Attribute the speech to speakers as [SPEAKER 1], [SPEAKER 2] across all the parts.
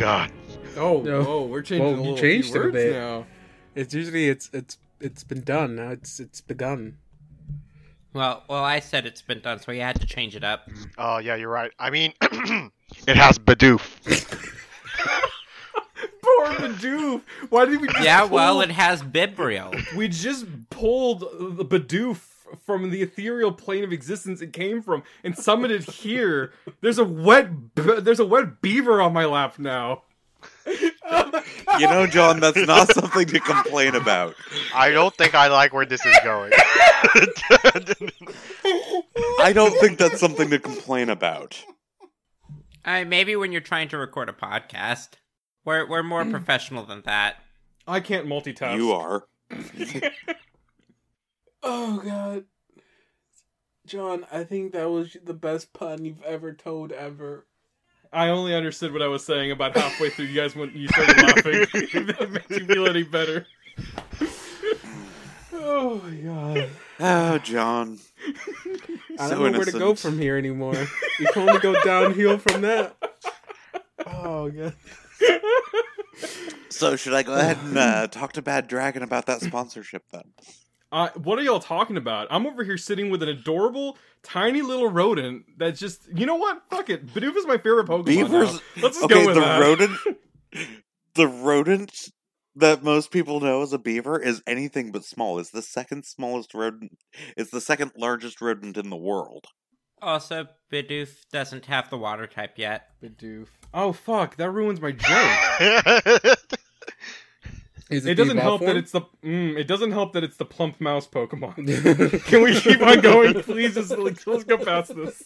[SPEAKER 1] It has begun.
[SPEAKER 2] Oh,
[SPEAKER 3] No.
[SPEAKER 2] whoa, we're changing
[SPEAKER 3] Whoa,
[SPEAKER 2] a
[SPEAKER 3] you
[SPEAKER 2] little
[SPEAKER 3] changed
[SPEAKER 2] few
[SPEAKER 3] it a bit.
[SPEAKER 2] now.
[SPEAKER 3] It's usually it's it's it's been done. Now it's it's begun.
[SPEAKER 4] Well, well, I said it's been done, so you had to change it up.
[SPEAKER 1] Oh yeah, you're right. I mean, it has Bidoof.
[SPEAKER 2] Poor Bidoof. Why did we? Just
[SPEAKER 4] Yeah,
[SPEAKER 2] pull-
[SPEAKER 4] well, it has Bibrio.
[SPEAKER 2] we just pulled the Bidoof from the ethereal plane of existence it came from and summoned it here. There's a wet, b- there's a wet beaver on my lap now.
[SPEAKER 5] You know, John, that's not something to complain about.
[SPEAKER 1] I don't think I like where this is going.
[SPEAKER 5] I don't think that's something to complain about.
[SPEAKER 4] Uh, maybe when you're trying to record a podcast, we're we're more professional than that.
[SPEAKER 2] I can't multitask.
[SPEAKER 5] You are.
[SPEAKER 3] Oh God, John, I think that was the best pun you've ever told ever.
[SPEAKER 2] I only understood what I was saying about halfway through. You guys when you started laughing. if it makes you feel any better.
[SPEAKER 3] Oh my God,
[SPEAKER 5] Oh, John.
[SPEAKER 3] I don't know where to go from here anymore. You can only go downhill from that. Oh God.
[SPEAKER 5] So, should I go ahead and uh, talk to Bad Dragon about that sponsorship then?
[SPEAKER 2] Uh, what are y'all talking about? I'm over here sitting with an adorable, tiny little rodent that's just. You know what? Fuck it. Bidoof is my favorite Pokemon.
[SPEAKER 5] Beavers.
[SPEAKER 2] now. Let's just
[SPEAKER 5] okay,
[SPEAKER 2] go with
[SPEAKER 5] the
[SPEAKER 2] that.
[SPEAKER 5] rodent. The rodent that most people know as a beaver is anything but small. It's the second smallest rodent. It's the second largest rodent in the world.
[SPEAKER 4] Also, Bidoof doesn't have the water type yet.
[SPEAKER 2] Bidoof. Oh fuck! That ruins my joke.
[SPEAKER 3] Is
[SPEAKER 2] it
[SPEAKER 3] the
[SPEAKER 2] doesn't help
[SPEAKER 3] evolved
[SPEAKER 2] that it's the. Mm, it doesn't help that it's the plump mouse Pokemon. Can we keep on going, please? Just like, let's go past this.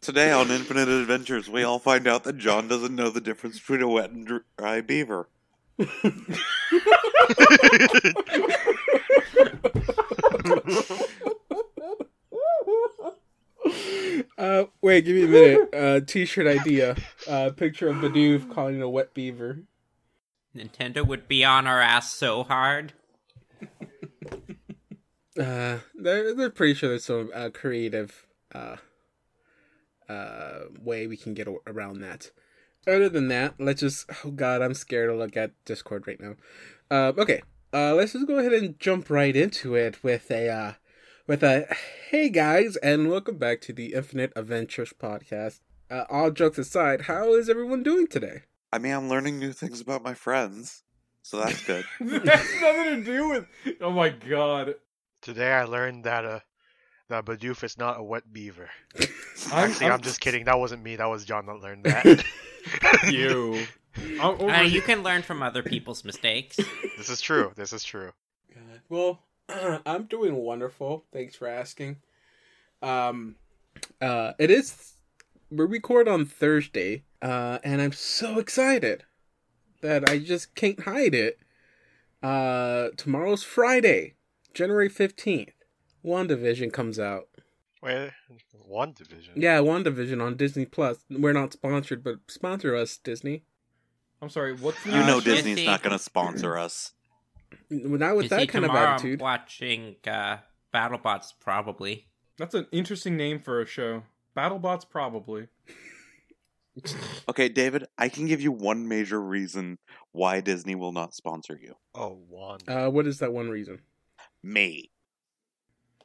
[SPEAKER 5] Today on Infinite Adventures, we all find out that John doesn't know the difference between a wet and dry beaver.
[SPEAKER 3] Uh, wait, give me a minute. Uh, t-shirt idea. Uh, picture of Bidoof calling a wet beaver.
[SPEAKER 4] Nintendo would be on our ass so hard.
[SPEAKER 3] Uh, they're they're pretty sure there's some uh, creative uh uh way we can get around that. Other than that, let's just. Oh God, I'm scared to look at Discord right now. Uh, okay. Uh, let's just go ahead and jump right into it with a uh, with a hey guys, and welcome back to the Infinite Adventures podcast. Uh, all jokes aside, how is everyone doing today?
[SPEAKER 5] I mean, I'm learning new things about my friends, so that's good.
[SPEAKER 2] That has nothing to do with. Oh my god.
[SPEAKER 1] Today I learned that uh, that Bidoof is not a wet beaver.
[SPEAKER 2] I'm-
[SPEAKER 1] Actually,
[SPEAKER 2] I'm-
[SPEAKER 1] I'm just kidding. That wasn't me. That was John that learned that.
[SPEAKER 2] You.
[SPEAKER 4] Uh, you can learn from other people's mistakes.
[SPEAKER 1] This is true. This is true.
[SPEAKER 3] God. Well, I'm doing wonderful. Thanks for asking. Um, uh, it is we record on Thursday, uh, and I'm so excited that I just can't hide it. Uh, tomorrow's Friday, January fifteenth. WandaVision comes out.
[SPEAKER 1] Wait, one division.
[SPEAKER 3] Yeah, WandaVision on Disney Plus. We're not sponsored, but sponsor us, Disney.
[SPEAKER 2] I'm sorry. What's the
[SPEAKER 5] You know
[SPEAKER 4] Uh,
[SPEAKER 5] Disney's
[SPEAKER 4] Disney-
[SPEAKER 5] not going to sponsor us.
[SPEAKER 3] Not with
[SPEAKER 4] You
[SPEAKER 3] that
[SPEAKER 4] see,
[SPEAKER 3] kind of attitude.
[SPEAKER 4] I'm watching uh, BattleBots probably.
[SPEAKER 2] That's an interesting name for a show. BattleBots probably.
[SPEAKER 5] Okay, David, I can give you one major reason why Disney will not sponsor you.
[SPEAKER 1] Oh, one.
[SPEAKER 3] Uh, what is that one reason?
[SPEAKER 5] Me.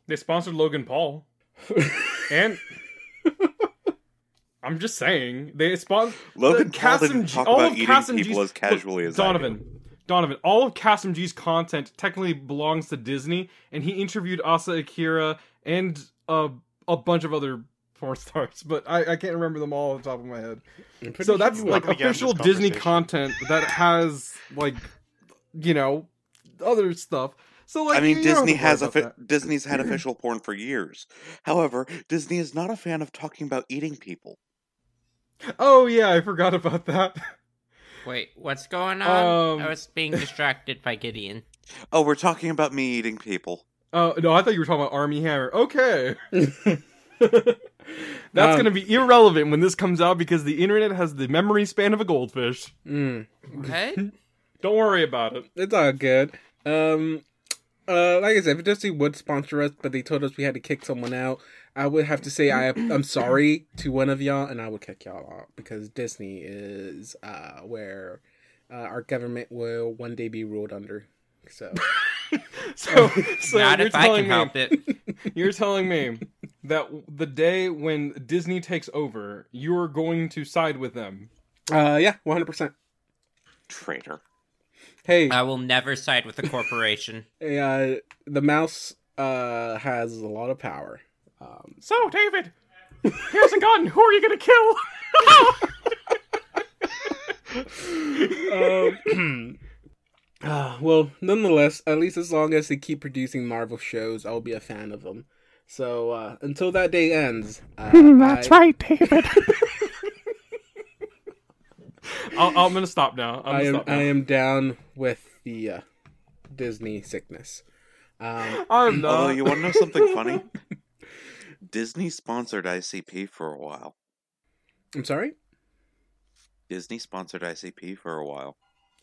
[SPEAKER 2] They sponsored Logan Paul. And I'm just saying they spawn
[SPEAKER 5] Logan
[SPEAKER 2] the
[SPEAKER 5] Paul
[SPEAKER 2] Kassem
[SPEAKER 5] didn't
[SPEAKER 2] G-
[SPEAKER 5] talk
[SPEAKER 2] all
[SPEAKER 5] about eating
[SPEAKER 2] Kassem
[SPEAKER 5] people
[SPEAKER 2] G's
[SPEAKER 5] as casually
[SPEAKER 2] Look,
[SPEAKER 5] as I do.
[SPEAKER 2] Donovan. Donovan, all of Kassem G's content technically belongs to Disney, and he interviewed Asa Akira and uh, a bunch of other porn stars, but I, I can't remember them all off the top of my head. So
[SPEAKER 3] sure
[SPEAKER 2] that's like
[SPEAKER 1] Let me get in
[SPEAKER 2] official Disney content that has like, you know, other stuff. So like,
[SPEAKER 5] I mean,
[SPEAKER 2] you don't have
[SPEAKER 5] Disney has
[SPEAKER 2] worry
[SPEAKER 5] offi-
[SPEAKER 2] about that.
[SPEAKER 5] Disney's had official porn for years. However, Disney is not a fan of talking about eating people.
[SPEAKER 2] Oh yeah, I forgot about that.
[SPEAKER 4] Wait, what's going on?
[SPEAKER 2] Um,
[SPEAKER 4] I was being distracted by Gideon.
[SPEAKER 5] Oh, we're talking about me eating people.
[SPEAKER 2] Oh no, I thought you were talking about Armie Hammer. Okay. That's
[SPEAKER 3] Um,
[SPEAKER 2] going to be irrelevant when this comes out because the internet has the memory span of a goldfish.
[SPEAKER 3] Mm,
[SPEAKER 4] What?
[SPEAKER 2] Don't worry about it.
[SPEAKER 3] it's all good. Um, uh, like I said, if Disney would sponsor us, but they told us we had to kick someone out, I would have to say I I'm sorry to one of y'all, and I would kick y'all out because Disney is uh, where uh, our government will one day be ruled under. So
[SPEAKER 2] So, so
[SPEAKER 4] Not
[SPEAKER 2] you're
[SPEAKER 4] if I
[SPEAKER 2] telling
[SPEAKER 4] can
[SPEAKER 2] me
[SPEAKER 4] help it.
[SPEAKER 2] you're telling me that the day when Disney takes over, you're going to side with them.
[SPEAKER 3] uh, yeah, one hundred percent.
[SPEAKER 5] Traitor.
[SPEAKER 3] Hey,
[SPEAKER 4] I will never side with a corporation.
[SPEAKER 3] uh, the mouse uh, has a lot of power. Um,
[SPEAKER 2] So, David, here's a gun. Who are you gonna kill?
[SPEAKER 3] um, uh, well, nonetheless, at least as long as they keep producing Marvel shows, I'll be a fan of them. So uh, until that day ends, uh, I-
[SPEAKER 2] right, David. I'll, I'm gonna stop now. I'm
[SPEAKER 3] I
[SPEAKER 2] gonna
[SPEAKER 3] am
[SPEAKER 2] stop now.
[SPEAKER 3] I am down with the uh, Disney sickness. Um,
[SPEAKER 2] I'm not.
[SPEAKER 5] Although you want to know something funny? Disney sponsored ICP for a while.
[SPEAKER 3] I'm sorry.
[SPEAKER 5] Disney sponsored ICP for a while.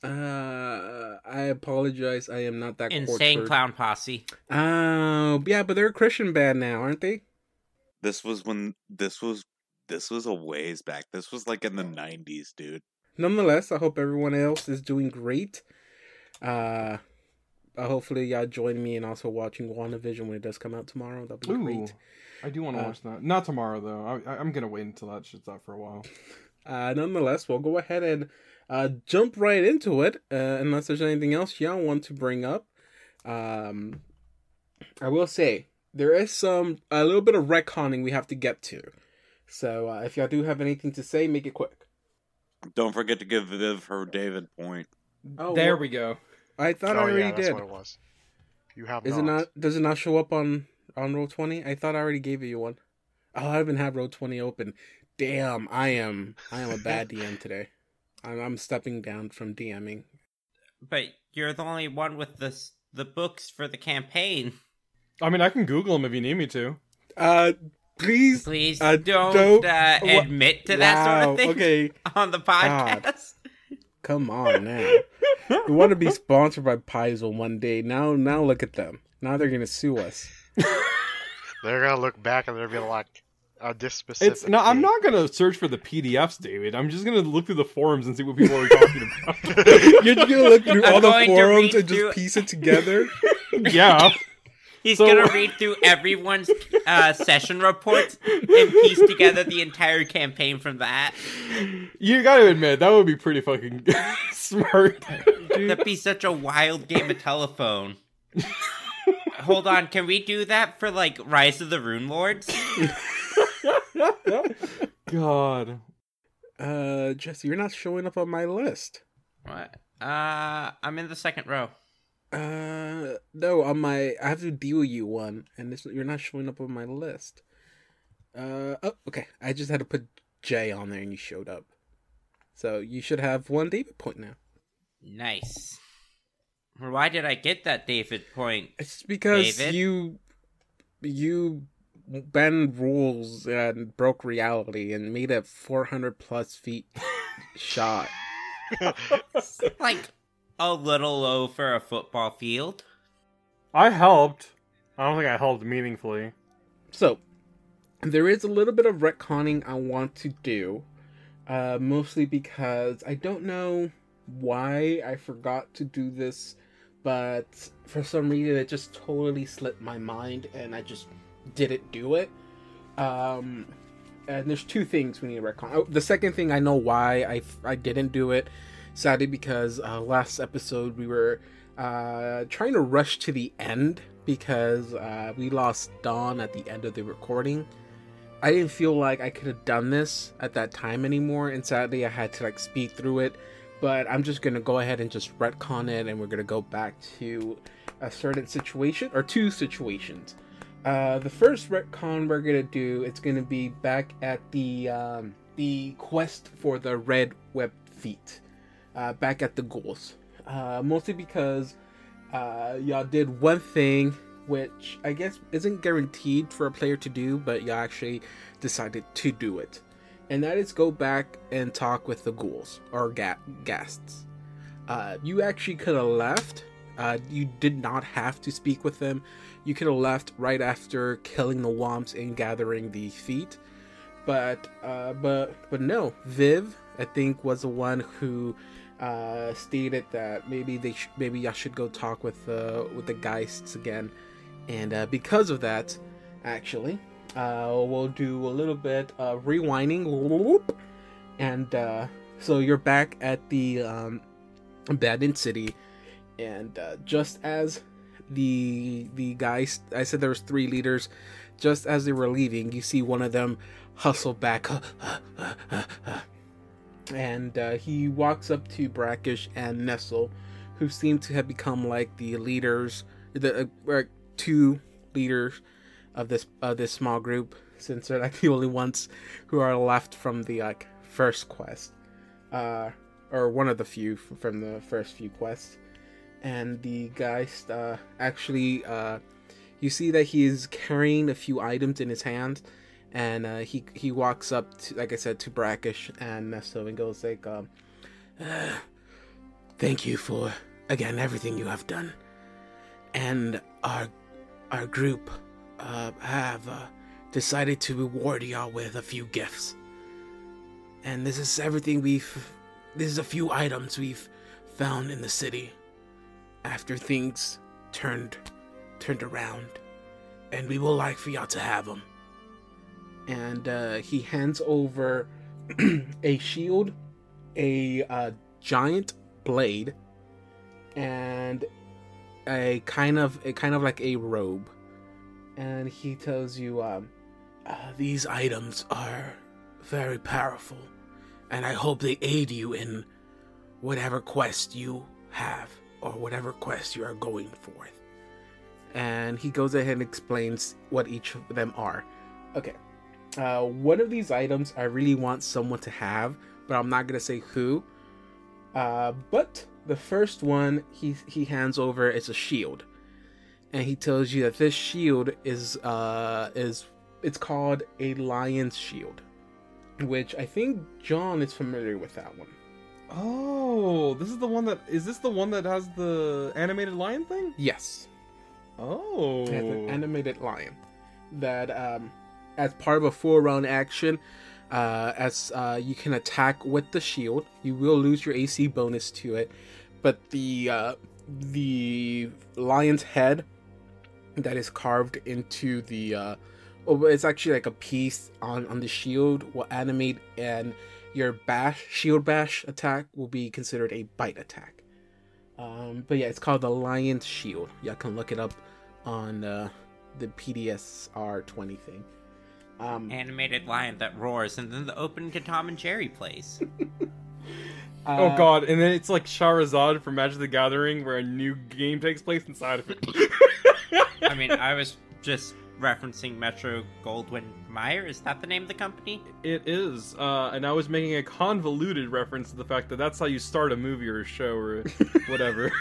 [SPEAKER 3] Uh, I apologize. I am not that
[SPEAKER 4] Insane
[SPEAKER 3] cultured.
[SPEAKER 4] clown posse.
[SPEAKER 3] Oh, yeah, but they're a Christian band now, aren't they?
[SPEAKER 5] This was when this was this was a ways back. This was like in the nineties, dude.
[SPEAKER 3] Nonetheless, I hope everyone else is doing great. Uh, uh hopefully y'all join me in also watching WandaVision when it does come out tomorrow. That'll be
[SPEAKER 2] Ooh,
[SPEAKER 3] great.
[SPEAKER 2] I do want to
[SPEAKER 3] Uh,
[SPEAKER 2] watch that. Not tomorrow though. I, I, I'm gonna wait until that shit's out for a while.
[SPEAKER 3] Uh, nonetheless, we'll go ahead and uh, jump right into it. Uh, unless there's anything else y'all want to bring up. Um, I will say there is some a little bit of retconning we have to get to. So uh, if y'all do have anything to say, make it quick.
[SPEAKER 5] Don't forget to give Viv her David point.
[SPEAKER 3] Oh,
[SPEAKER 2] there
[SPEAKER 3] well,
[SPEAKER 2] we go.
[SPEAKER 3] I thought I
[SPEAKER 1] oh
[SPEAKER 3] already
[SPEAKER 1] yeah, that's
[SPEAKER 3] did.
[SPEAKER 1] what it was. You have
[SPEAKER 3] Is it not? Does it not show up on on roll twenty? I thought I already gave you one. Oh, I haven't had roll twenty open. Damn, I am I am a bad DM today. I'm, I'm stepping down from DMing.
[SPEAKER 4] But you're the only one with the the books for the campaign.
[SPEAKER 2] I mean, I can Google them if you need me to.
[SPEAKER 3] Uh, please.
[SPEAKER 4] Please
[SPEAKER 3] Uh,
[SPEAKER 4] don't,
[SPEAKER 3] don't-
[SPEAKER 4] uh, admit to that sort of thing
[SPEAKER 3] Okay,
[SPEAKER 4] on the podcast.
[SPEAKER 3] come on now. we want to be sponsored by Paizo one day. Now, now look at them. Now they're gonna sue us.
[SPEAKER 1] They're gonna look back and they're gonna be like, uh, this specific.
[SPEAKER 2] It's no. I'm not gonna search for the PDFs, David. I'm just gonna look through the forums and see what people are talking about.
[SPEAKER 3] You're gonna look through
[SPEAKER 4] I'm
[SPEAKER 3] all the forums and
[SPEAKER 4] through-
[SPEAKER 3] just piece it together.
[SPEAKER 2] yeah.
[SPEAKER 4] He's
[SPEAKER 2] So-
[SPEAKER 4] gonna read through everyone's uh, session reports and piece together the entire campaign from that.
[SPEAKER 2] You gotta admit that would be pretty fucking smart.
[SPEAKER 4] That'd be such a wild game of telephone. Hold on, can we do that for like Rise of the Runelords?
[SPEAKER 2] God.
[SPEAKER 3] Uh, Jesse, you're not showing up on my list.
[SPEAKER 4] What? Uh, I'm in the second row.
[SPEAKER 3] Uh, no, on my I have to deal with you one, and this, you're not showing up on my list. Uh, oh, okay. I just had to put J on there, and you showed up. So you should have one David point now.
[SPEAKER 4] Nice. Why did I get that David point?
[SPEAKER 3] It's because
[SPEAKER 4] David?
[SPEAKER 3] you you bend rules and broke reality and made a 400 plus feet shot.
[SPEAKER 4] Like a little low for a football field.
[SPEAKER 2] I helped. I don't think I helped meaningfully.
[SPEAKER 3] So, there is a little bit of retconning I want to do, uh, mostly because I don't know why I forgot to do this, but for some reason it just totally slipped my mind and I just didn't do it. Um, and there's two things we need to retcon. Oh, the second thing I know why I, I didn't do it, sadly, because uh, last episode we were uh, trying to rush to the end because uh, we lost Dawn at the end of the recording. I didn't feel like I could have done this at that time anymore, and sadly, I had to like speed through it. But I'm just gonna go ahead and just retcon it, and we're gonna go back to a certain situation or two situations. Uh, the first retcon we're gonna do, it's gonna be back at the um, the quest for the red web feet, uh, back at the ghouls. Uh, mostly because uh, y'all did one thing which I guess isn't guaranteed for a player to do, but y'all actually decided to do it, and that is go back and talk with the ghouls or ga- ghasts. Uh, you actually could have left, Uh, you did not have to speak with them. You could have left right after killing the Womps and gathering the feet. But uh, but but no, Viv I think was the one who uh, stated that maybe they sh- maybe I should go talk with uh, with the Geists again, and uh, because of that, actually, uh, we'll do a little bit of rewinding, and uh, so you're back at the um, abandoned city, and uh, just as the the guys, I said there was three leaders, just as they were leaving, you see one of them hustle back and uh, he walks up to Brackish and Nestle, who seem to have become like the leaders, the uh, two leaders of this of this small group, since they're like the only ones who are left from the like first quest, uh, or one of the few from the first few quests. And the guy uh, actually, uh, you see that he is carrying a few items in his hand and uh, he he walks up to like I said to Brackish and Nestle and goes like, um, "Thank you for again everything you have done, and our our group uh, have uh, decided to reward y'all with a few gifts, and this is everything we've this is a few items we've found in the city after things turned turned around, and we will like for y'all to have them." and uh, he hands over a shield, a uh, giant blade, and a kind of a kind of like a robe. And he tells you, um, uh, "These items are very powerful, and I hope they aid you in whatever quest you have or whatever quest you are going for." And he goes ahead and explains what each of them are. Okay, uh, one of these items I really want someone to have, but I'm not gonna say who. Uh, but the first one he he hands over is a shield, and he tells you that this shield is uh is it's called a lion's shield, which I think John is familiar with that one.
[SPEAKER 2] Oh, this is the one that is this the one that has the animated lion thing?
[SPEAKER 3] Yes,
[SPEAKER 2] Oh,
[SPEAKER 3] it has an animated lion that um as part of a full round action, uh, as uh, you can attack with the shield. You will lose your AC bonus to it, but the uh, the lion's head that is carved into the uh, oh, it's actually like a piece on on the shield will animate, and your bash shield bash attack will be considered a bite attack. Um, but yeah, it's called the lion's shield. Y'all can look it up on uh, the PDSR twenty thing. Um,
[SPEAKER 4] Animated lion that roars, and then the open Tom and Jerry plays.
[SPEAKER 2] oh
[SPEAKER 3] uh,
[SPEAKER 2] god, and then it's like Charizard from Magic the Gathering, where a new game takes place inside of it.
[SPEAKER 4] I mean, I was just referencing Metro Goldwyn Mayer. Is that the name of the company?
[SPEAKER 2] It is, uh, and I was making a convoluted reference to the fact that that's how you start a movie or a show or whatever.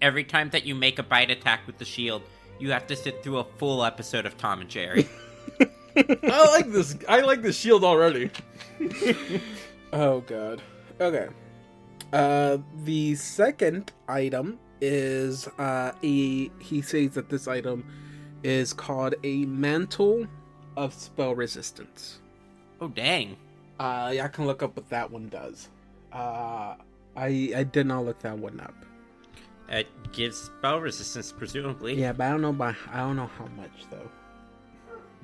[SPEAKER 4] Every time that you make a bite attack with the shield, you have to sit through a full episode of Tom and Jerry.
[SPEAKER 2] I like this. I like the shield already.
[SPEAKER 3] Oh god. Okay. Uh the second item is uh a he says that this item is called a mantle of spell resistance.
[SPEAKER 4] oh dang!
[SPEAKER 3] Uh yeah, I can look up what that one does. Uh I I did not look that one up.
[SPEAKER 4] It gives spell resistance, presumably.
[SPEAKER 3] Yeah, but I don't know by I don't know how much though.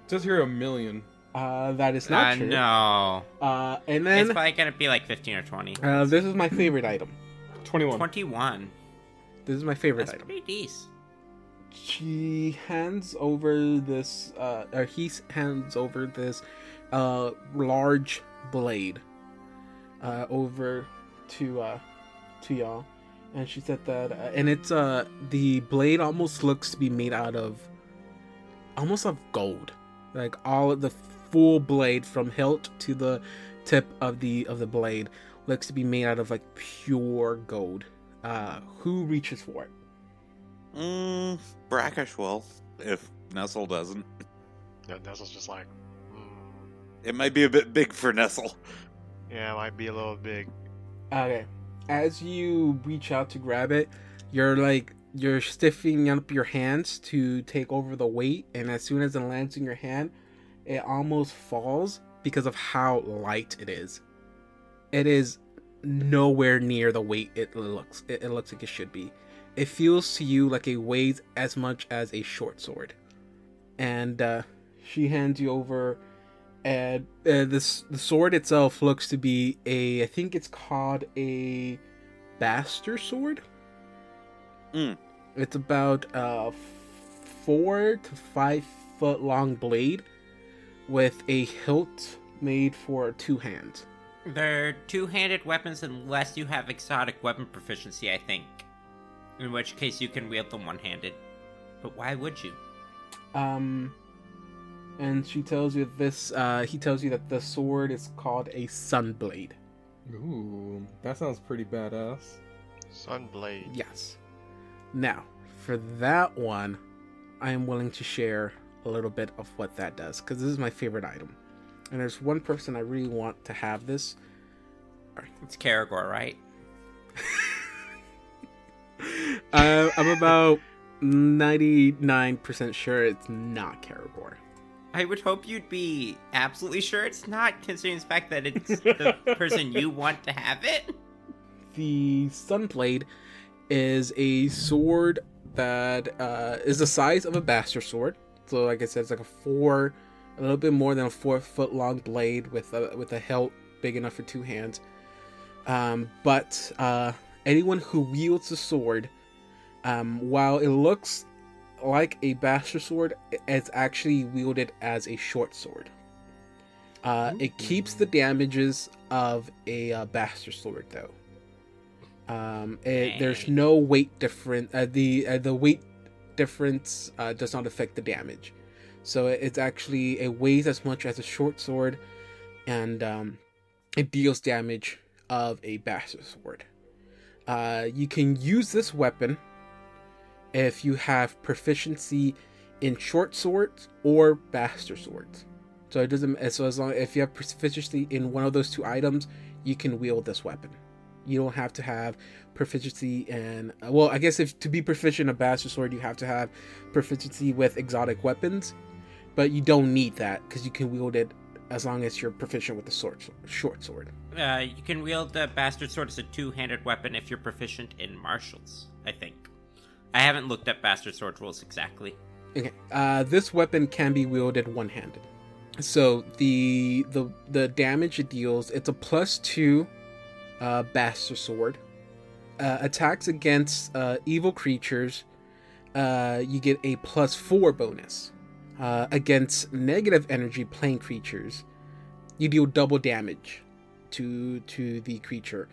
[SPEAKER 2] Just here a million.
[SPEAKER 3] Uh that is not
[SPEAKER 4] Uh,
[SPEAKER 3] true.
[SPEAKER 4] no.
[SPEAKER 3] Uh and then It's
[SPEAKER 4] probably gonna be like 15 or 20.
[SPEAKER 3] uh this is my favorite item.
[SPEAKER 2] Twenty-one.
[SPEAKER 4] 21.
[SPEAKER 3] This is my favorite
[SPEAKER 4] That's
[SPEAKER 3] item.
[SPEAKER 4] pretty decent.
[SPEAKER 3] she hands over this uh or he hands over this uh large blade uh over to uh to y'all and she said that uh, and it's uh the blade almost looks to be made out of almost of gold like all of the full blade from hilt to the tip of the of the blade looks to be made out of like pure gold uh who reaches for it
[SPEAKER 5] Mm, Brackish will, if Nestle doesn't.
[SPEAKER 1] Yeah, Nestle's just like, mm,
[SPEAKER 5] It might be a bit big for Nestle.
[SPEAKER 1] yeah, it might be a little big.
[SPEAKER 3] Okay. as you reach out to grab it, you're like you're stiffening up your hands to take over the weight, and as soon as it lands in your hand, it almost falls because of how light it is. It is nowhere near the weight it looks it, it looks like it should be. It feels to you like it weighs as much as a short sword. And uh, she hands you over and uh, this the sword itself looks to be a I think it's called a Baster sword.
[SPEAKER 5] Mm.
[SPEAKER 3] It's about a four to five foot long blade with a hilt made for two hands.
[SPEAKER 4] They're two-handed weapons unless you have exotic weapon proficiency, I think. In which case you can wield them one-handed. But why would you?
[SPEAKER 3] Um, and she tells you this. Uh, he tells you that the sword is called a Sunblade.
[SPEAKER 2] Ooh, that sounds pretty badass.
[SPEAKER 1] Sunblade.
[SPEAKER 3] Yes. Now, for that one, I am willing to share a little bit of what that does because this is my favorite item. And there's one person I really want to have this.
[SPEAKER 4] It's Karagor, right?
[SPEAKER 3] Uh, I'm about 99% sure it's not Karagor.
[SPEAKER 4] I would hope you'd be absolutely sure it's not, considering the fact that it's the person you want to have it.
[SPEAKER 3] The Sunblade is a sword that uh, is the size of a bastard sword. So, like I said, it's like a four, a little bit more than a four foot long blade with a with a hilt big enough for two hands. Um, but uh, anyone who wields the sword, um, while it looks like a bastard sword, it's actually wielded as a short sword. Uh, it keeps the damages of a uh, bastard sword, though. Um, it, there's no weight difference. Uh, the uh, the weight difference uh, does not affect the damage, so it's actually it weighs as much as a short sword, and um, it deals damage of a bastard sword. Uh, you can use this weapon if you have proficiency in short swords or bastard swords. So it doesn't. So as long if you have proficiency in one of those two items, you can wield this weapon. You don't have to have proficiency in. uh, Well, I guess if to be proficient in a bastard sword, you have to have proficiency with exotic weapons, but you don't need that because you can wield it as long as you're proficient with the sword, short sword.
[SPEAKER 4] Uh, you can wield the bastard sword as a two-handed weapon if you're proficient in martials. I think. I haven't looked at bastard sword rules exactly.
[SPEAKER 3] Okay. Uh, this weapon can be wielded one-handed. So the the the damage it deals, it's a plus two uh, bastard sword. Uh, attacks against uh, evil creatures, uh, you get a plus four bonus. Uh, against negative energy plane creatures, you deal double damage to to the creature,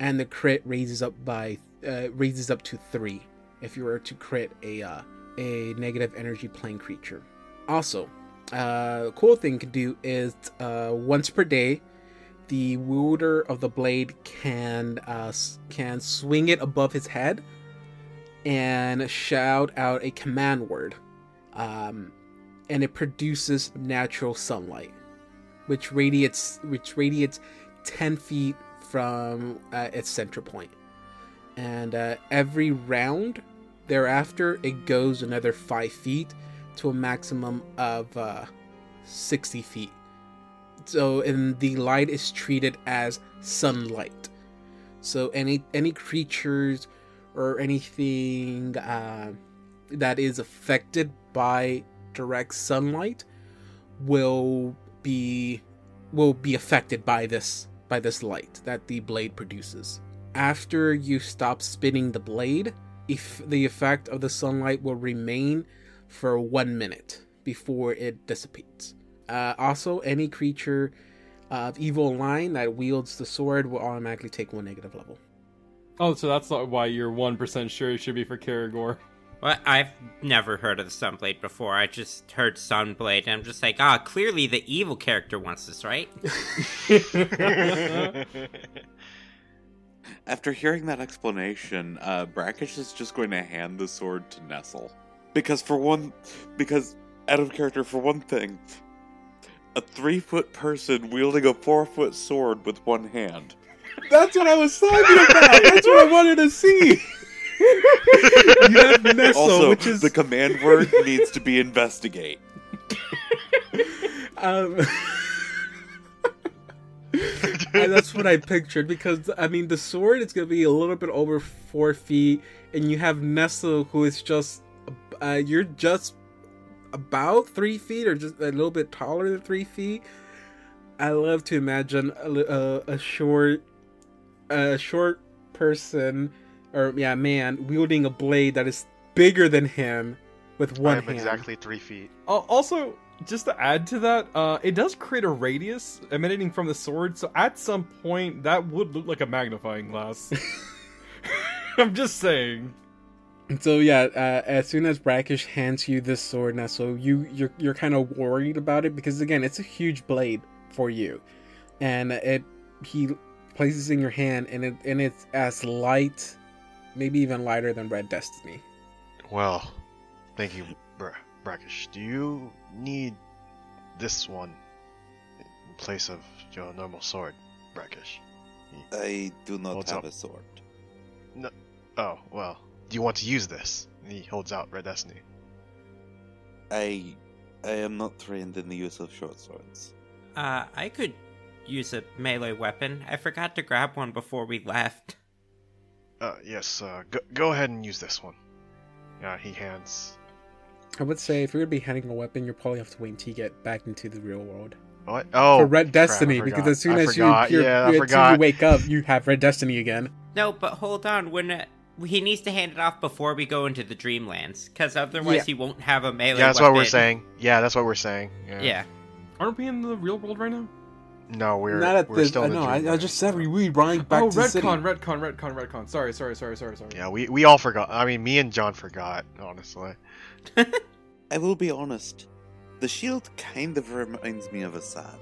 [SPEAKER 3] and the crit raises up by uh, raises up to three if you were to crit a uh, a negative energy plane creature. Also, uh, cool thing can do is uh, once per day, the wielder of the blade can uh, can swing it above his head and shout out a command word, um, and it produces natural sunlight, which radiates which radiates ten feet from uh, its center point. And uh, every round thereafter, it goes another five feet to a maximum of uh, 60 feet. So, and the light is treated as sunlight. So, any any creatures or anything uh, that is affected by direct sunlight will be will be affected by this by this light that the blade produces. After you stop spinning the blade, if the effect of the sunlight will remain for one minute before it dissipates. Uh, also, any creature of evil line that wields the sword will automatically take one negative level.
[SPEAKER 2] Oh, so that's not why you're one percent sure it should be for Karagor.
[SPEAKER 4] Well, I've never heard of the Sunblade before. I just heard Sunblade, and I'm just like, ah, clearly the evil character wants this, right?
[SPEAKER 5] After hearing that explanation, uh, Brackish is just going to hand the sword to Nestle. Because for one, because out of character, for one thing, a three foot person wielding a four foot sword with one hand.
[SPEAKER 3] That's what I was talking about. That's what I wanted to see. you have Nestle,
[SPEAKER 5] Also,
[SPEAKER 3] which is
[SPEAKER 5] the command word needs to be investigate.
[SPEAKER 3] um, and that's what I pictured because I mean the sword is gonna be a little bit over four feet, and you have Nestle who is just uh, you're just about three feet or just a little bit taller than three feet. I love to imagine a, a, a short, a short person, or yeah, man wielding a blade that is bigger than him with
[SPEAKER 1] I
[SPEAKER 3] one
[SPEAKER 1] am
[SPEAKER 3] hand.
[SPEAKER 1] exactly three feet.
[SPEAKER 2] Al- also, just to add to that, uh, it does create a radius emanating from the sword, so at some point that would look like a magnifying glass. I'm just saying.
[SPEAKER 3] So yeah, uh, as soon as Brackish hands you this sword, now so you you're you're kind of worried about it because again, it's a huge blade for you, and it he places in your hand, and it and it's as light, maybe even lighter than Red Destiny.
[SPEAKER 1] Well, thank you, Bra- Brackish. Do you need this one in place of your normal sword, Brackish?
[SPEAKER 5] I do not
[SPEAKER 1] What's
[SPEAKER 5] have
[SPEAKER 1] up?
[SPEAKER 5] a sword. No.
[SPEAKER 1] Oh, well. Do you want to use this? And he holds out Red Destiny.
[SPEAKER 5] I I am not trained in the use of short swords.
[SPEAKER 4] Uh, I could use a melee weapon. I forgot to grab one before we left.
[SPEAKER 1] Uh, yes, uh, go, go ahead and use this one. Uh, he hands.
[SPEAKER 3] I would say if you're gonna be handing a weapon, you probably have to wait until you get back into the real world
[SPEAKER 1] What? Oh,
[SPEAKER 3] for Red
[SPEAKER 1] crap,
[SPEAKER 3] Destiny, because as soon
[SPEAKER 1] I
[SPEAKER 3] as
[SPEAKER 1] forgot.
[SPEAKER 3] you
[SPEAKER 1] yeah, I
[SPEAKER 3] as soon as you wake up, you have Red Destiny again.
[SPEAKER 4] No, but hold on. When uh, he needs to hand it off before we go into the Dreamlands, because otherwise
[SPEAKER 3] Yeah.
[SPEAKER 4] he won't have a melee.
[SPEAKER 1] Yeah, that's what we're saying. Yeah, that's what we're saying. Yeah.
[SPEAKER 4] Yeah.
[SPEAKER 2] Aren't we in the real world right now?
[SPEAKER 1] No, we're
[SPEAKER 3] Not at
[SPEAKER 1] we're
[SPEAKER 3] the.
[SPEAKER 1] still
[SPEAKER 3] uh,
[SPEAKER 1] in the
[SPEAKER 3] no, I, I just said we we running back
[SPEAKER 2] oh,
[SPEAKER 3] to the city.
[SPEAKER 2] retcon, retcon, retcon, retcon. Sorry, sorry, sorry, sorry, sorry.
[SPEAKER 1] Yeah, we we all forgot. I mean, me and John forgot. Honestly.
[SPEAKER 5] I will be honest. The shield kind of reminds me of Assad.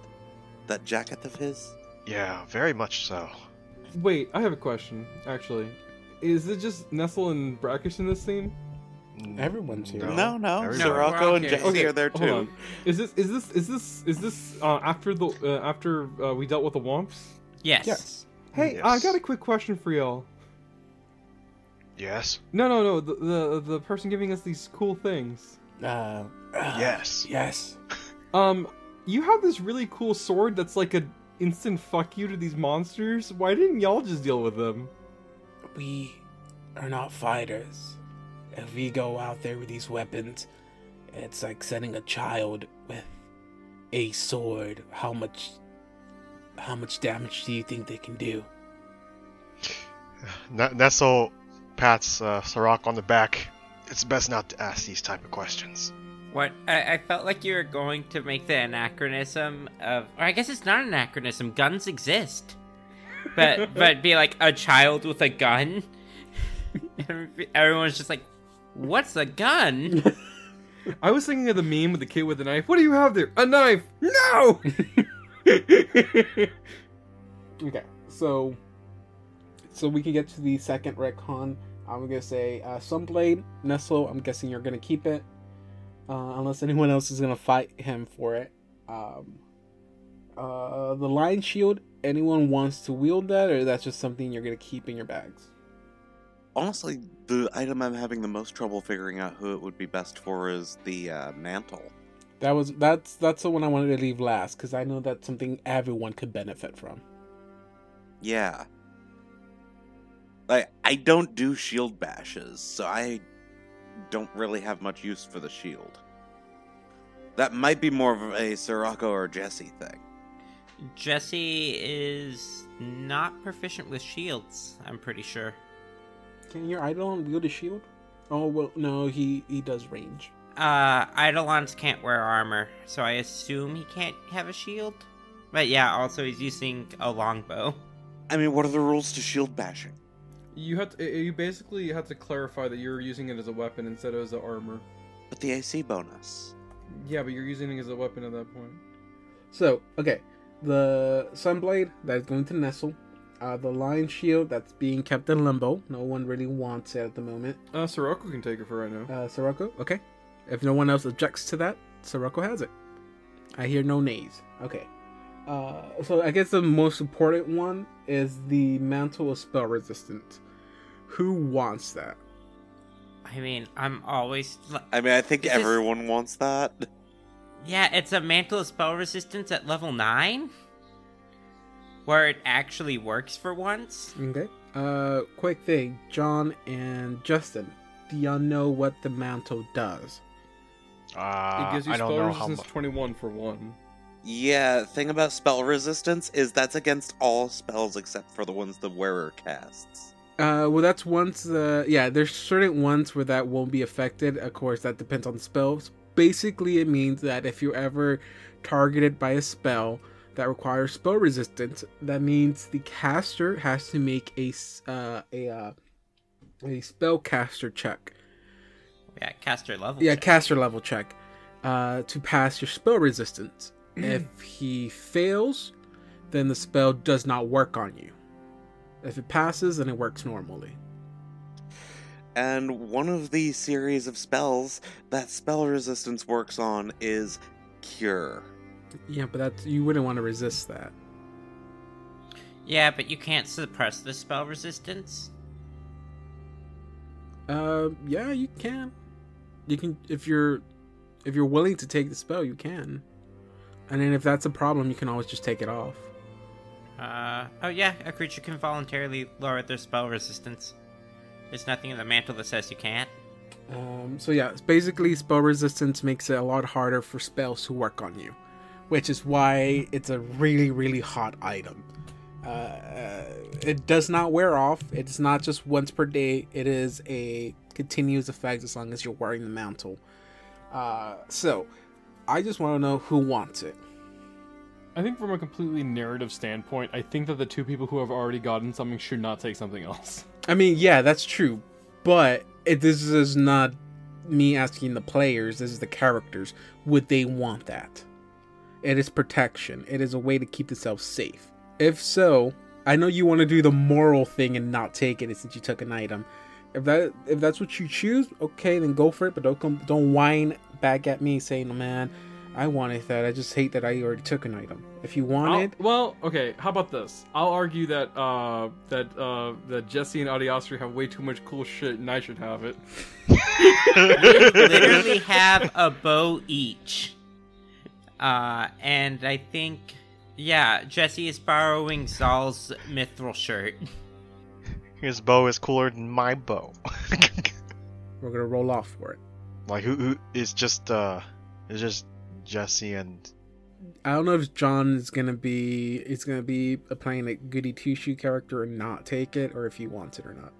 [SPEAKER 5] That jacket of his.
[SPEAKER 1] Yeah, very much so.
[SPEAKER 2] Wait, I have a question. Actually, is it just Nestle and Brackish in this scene?
[SPEAKER 3] Everyone's here.
[SPEAKER 5] No, no,
[SPEAKER 1] everybody-
[SPEAKER 4] No, we're
[SPEAKER 5] Sirocco and
[SPEAKER 4] here.
[SPEAKER 5] Jesse
[SPEAKER 2] Okay,
[SPEAKER 5] are there
[SPEAKER 2] hold
[SPEAKER 5] too.
[SPEAKER 2] on. Is this is this is this is this uh, after the uh, after uh, we dealt with the Womps?
[SPEAKER 4] Yes.
[SPEAKER 3] Yes.
[SPEAKER 2] Hey, I got a quick question for y'all.
[SPEAKER 1] Yes.
[SPEAKER 2] No, no, no. The, the the person giving us these cool things.
[SPEAKER 3] Uh,
[SPEAKER 1] Yes.
[SPEAKER 3] Yes.
[SPEAKER 2] Um, you have this really cool sword that's like a instant fuck you to these monsters. Why didn't y'all just deal with them?
[SPEAKER 3] We are not fighters. If we go out there with these weapons, it's like sending a child with a sword. How much how much damage do you think they can do?
[SPEAKER 1] N- Nestle pats uh, Sirocco on the back. It's best not to ask these type of questions.
[SPEAKER 4] What? I, I felt like you were going to make the anachronism of, or I guess it's not an anachronism. Guns exist, but but be like a child with a gun. Everyone's just like, "What's a gun?"
[SPEAKER 2] I was thinking of the meme with the kid with the knife. What do you have there? A knife? No. okay, so so we can get to the second retcon. I'm gonna say uh, Sunblade, Nestle. I'm guessing you're gonna keep it, uh, unless anyone else is gonna fight him for it. Um, uh, the Lion Shield. Anyone wants to wield that, or that's just something you're gonna keep in your bags?
[SPEAKER 5] Honestly, the item I'm having the most trouble figuring out who it would be best for is the uh, mantle.
[SPEAKER 3] That was that's that's the one I wanted to leave last because I know that's something everyone could benefit from.
[SPEAKER 5] Yeah. Like, I don't do shield bashes, so I don't really have much use for the shield. That might be more of a Sirocco or Jesse thing.
[SPEAKER 4] Jesse is not proficient with shields. I'm pretty sure.
[SPEAKER 3] Can your Eidolon wield a shield? Oh well, no, he he does range.
[SPEAKER 4] Uh, Eidolons can't wear armor, so I assume he can't have a shield. But yeah, also he's using a longbow.
[SPEAKER 5] I mean, what are the rules to shield bashing?
[SPEAKER 2] You have to, you basically have to clarify that you're using it as a weapon instead of as an armor.
[SPEAKER 5] But the AC bonus.
[SPEAKER 2] Yeah, but you're using it as a weapon at that point.
[SPEAKER 3] So okay, the Sunblade that is going to Nestle. Uh, the Lion Shield that's being kept in limbo. No one really wants it at the moment.
[SPEAKER 2] Uh, Sirocco can take it for right now.
[SPEAKER 3] Uh, Sirocco, okay. If no one else objects to that, Sirocco has it. I hear no nays. Okay. Uh, so I guess the most important one is the mantle of spell resistance. Who wants that?
[SPEAKER 4] I mean, I'm always.
[SPEAKER 5] I mean, I think
[SPEAKER 4] Is this-
[SPEAKER 5] everyone wants that.
[SPEAKER 4] Yeah, it's a mantle of spell resistance at level 9? Where it actually works for once?
[SPEAKER 3] Okay. Uh, quick thing, John and Justin. Do y'all know what the mantle does?
[SPEAKER 1] Uh,
[SPEAKER 2] it gives you
[SPEAKER 1] I don't
[SPEAKER 2] spell
[SPEAKER 1] know how
[SPEAKER 2] resistance
[SPEAKER 1] much.
[SPEAKER 2] 21 for one.
[SPEAKER 5] Yeah, thing about spell resistance is that's against all spells except for the ones the wearer casts.
[SPEAKER 3] Uh, well, that's once. Uh, yeah, there's certain ones where that won't be affected. Of course, that depends on spells. Basically, it means that if you're ever targeted by a spell that requires spell resistance, that means the caster has to make a s- uh, a uh, a spell caster check.
[SPEAKER 4] Yeah, caster level.
[SPEAKER 3] Yeah,
[SPEAKER 4] check.
[SPEAKER 3] caster level check uh, to pass your spell resistance. if he fails, then the spell does not work on you. If it passes, then it works normally.
[SPEAKER 5] And one of the series of spells that spell resistance works on is Cure.
[SPEAKER 3] Yeah, but that's you wouldn't want to resist that.
[SPEAKER 4] Yeah, but you can't suppress the spell resistance.
[SPEAKER 3] Uh, yeah, you can. You can if you're if you're willing to take the spell, you can. And then if that's a problem, you can always just take it off.
[SPEAKER 4] Uh, oh yeah, a creature can voluntarily lower their spell resistance. There's nothing in the mantle that says you can't.
[SPEAKER 3] Um, so yeah, basically spell resistance makes it a lot harder for spells to work on you, which is why it's a really really hot item. Uh, uh, it does not wear off. It's not just once per day. It is a continuous effect as long as you're wearing the mantle. Uh, so, I just want to know who wants it.
[SPEAKER 2] I think from a completely narrative standpoint, I think that the two people who have already gotten something should not take something else.
[SPEAKER 3] I mean, yeah, that's true, but it, this is not me asking the players. This is the characters. Would they want that? It is protection. It is a way to keep themselves safe. If so, I know you want to do the moral thing and not take it since you took an item. If that if that's what you choose, okay, then go for it. But don't come, don't whine back at me saying, "Man, I wanted that. I just hate that I already took an item." If you want
[SPEAKER 2] I'll-
[SPEAKER 3] it,
[SPEAKER 2] well, okay. How about this? I'll argue that uh, that uh, that Jesse and Adiastri have way too much cool shit, and I should have it.
[SPEAKER 4] They literally have a bow each. Uh, and I think, yeah, Jesse is borrowing Zal's mithril shirt.
[SPEAKER 1] His bow is cooler than my bow.
[SPEAKER 3] we're gonna roll off for it.
[SPEAKER 1] like who? Who is just? uh It's just Jesse and
[SPEAKER 3] I don't know if John is gonna be is gonna be playing a goody two shoe character and not take it, or if he wants it or not.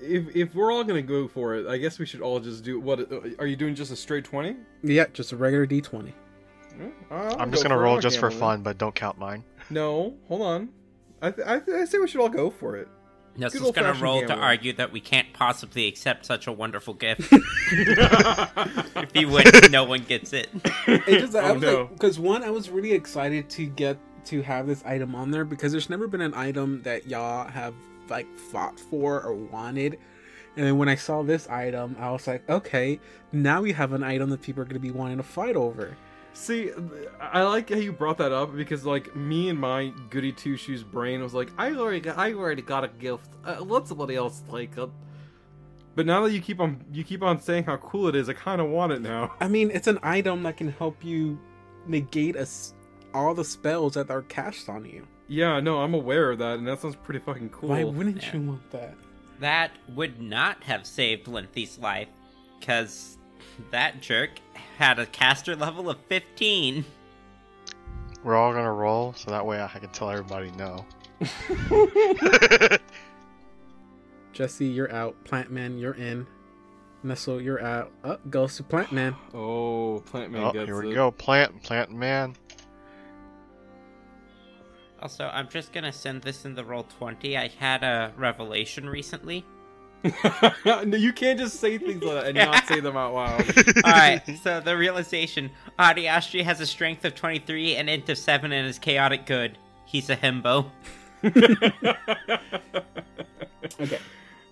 [SPEAKER 2] If if we're all gonna go for it, I guess we should all just do what? Are you doing just a straight twenty?
[SPEAKER 3] Yeah, just a regular D twenty.
[SPEAKER 1] I'm just gonna roll just for fun, but don't count mine.
[SPEAKER 2] No, hold on. I th- I, th- I say we should all go for it.
[SPEAKER 4] Nestle's
[SPEAKER 2] Good
[SPEAKER 4] gonna
[SPEAKER 2] old-fashioned
[SPEAKER 4] roll to argue that we can't possibly accept such a wonderful gift. if he wins, no one gets it.
[SPEAKER 3] It just I
[SPEAKER 2] Oh,
[SPEAKER 3] was
[SPEAKER 2] no.
[SPEAKER 3] like, because one, I was really excited to get to have this item on there because there's never been an item that y'all have like fought for or wanted. And then when I saw this item, I was like, okay, now we have an item that people are going to be wanting to fight over.
[SPEAKER 2] See, I like how you brought that up because, like, me and my goody two shoes brain was like, I already, got, I already got a gift. Uh, let somebody else take it. But now that you keep on, you keep on saying how cool it is, I kind of want it now.
[SPEAKER 3] I mean, it's an item that can help you negate us all the spells that are cast on you.
[SPEAKER 2] Yeah, no, I'm aware of that, and that sounds pretty fucking cool.
[SPEAKER 3] Why wouldn't
[SPEAKER 4] Yeah.
[SPEAKER 3] you want that?
[SPEAKER 4] That would not have saved Linthy's life, because that jerk had a caster level of 15.
[SPEAKER 1] We're all gonna roll, so that way I can tell everybody no.
[SPEAKER 3] Jesse, you're out. Plantman, you're in. Nestle, you're out. Up goes to Plantman.
[SPEAKER 2] Oh, Plant Man
[SPEAKER 1] oh,
[SPEAKER 2] gets
[SPEAKER 1] here we
[SPEAKER 2] it.
[SPEAKER 1] go. Plant, plant man.
[SPEAKER 4] Also, I'm just gonna send this in the roll 20. I had a revelation recently.
[SPEAKER 2] No, you can't just say things like that and not say them out loud.
[SPEAKER 4] Alright, so the realization Adiastri has a strength of 23 and int of 7 and is chaotic good. He's a himbo.
[SPEAKER 3] Okay.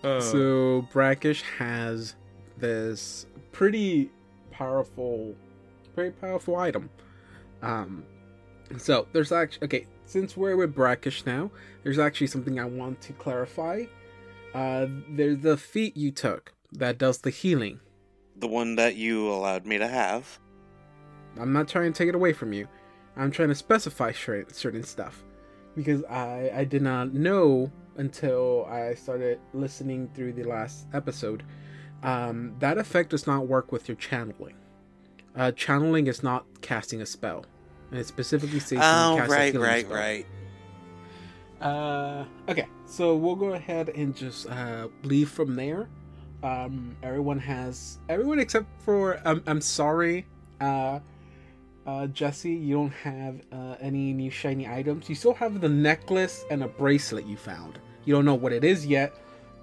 [SPEAKER 2] Uh,
[SPEAKER 3] So Brackish has this pretty powerful, pretty powerful item. Um, So there's actually okay. Since we're with brackish now, there's actually something I want to clarify. Uh, there's the feat you took that does the healing.
[SPEAKER 5] The one that you allowed me to have.
[SPEAKER 3] I'm not trying to take it away from you. I'm trying to specify certain certain stuff because I I did not know until I started listening through the last episode. Um, that effect does not work with your channeling. Uh, channeling is not casting a spell, and it specifically you
[SPEAKER 5] Oh,
[SPEAKER 3] cast a
[SPEAKER 5] right,
[SPEAKER 3] healing
[SPEAKER 5] right,
[SPEAKER 3] spell.
[SPEAKER 5] right.
[SPEAKER 3] Uh, okay, so we'll go ahead and just uh, leave from there. Um, everyone has everyone except for I'm I'm sorry, uh, uh, Jesse, you don't have uh, any new shiny items. You still have the necklace and a bracelet you found. You don't know what it is yet,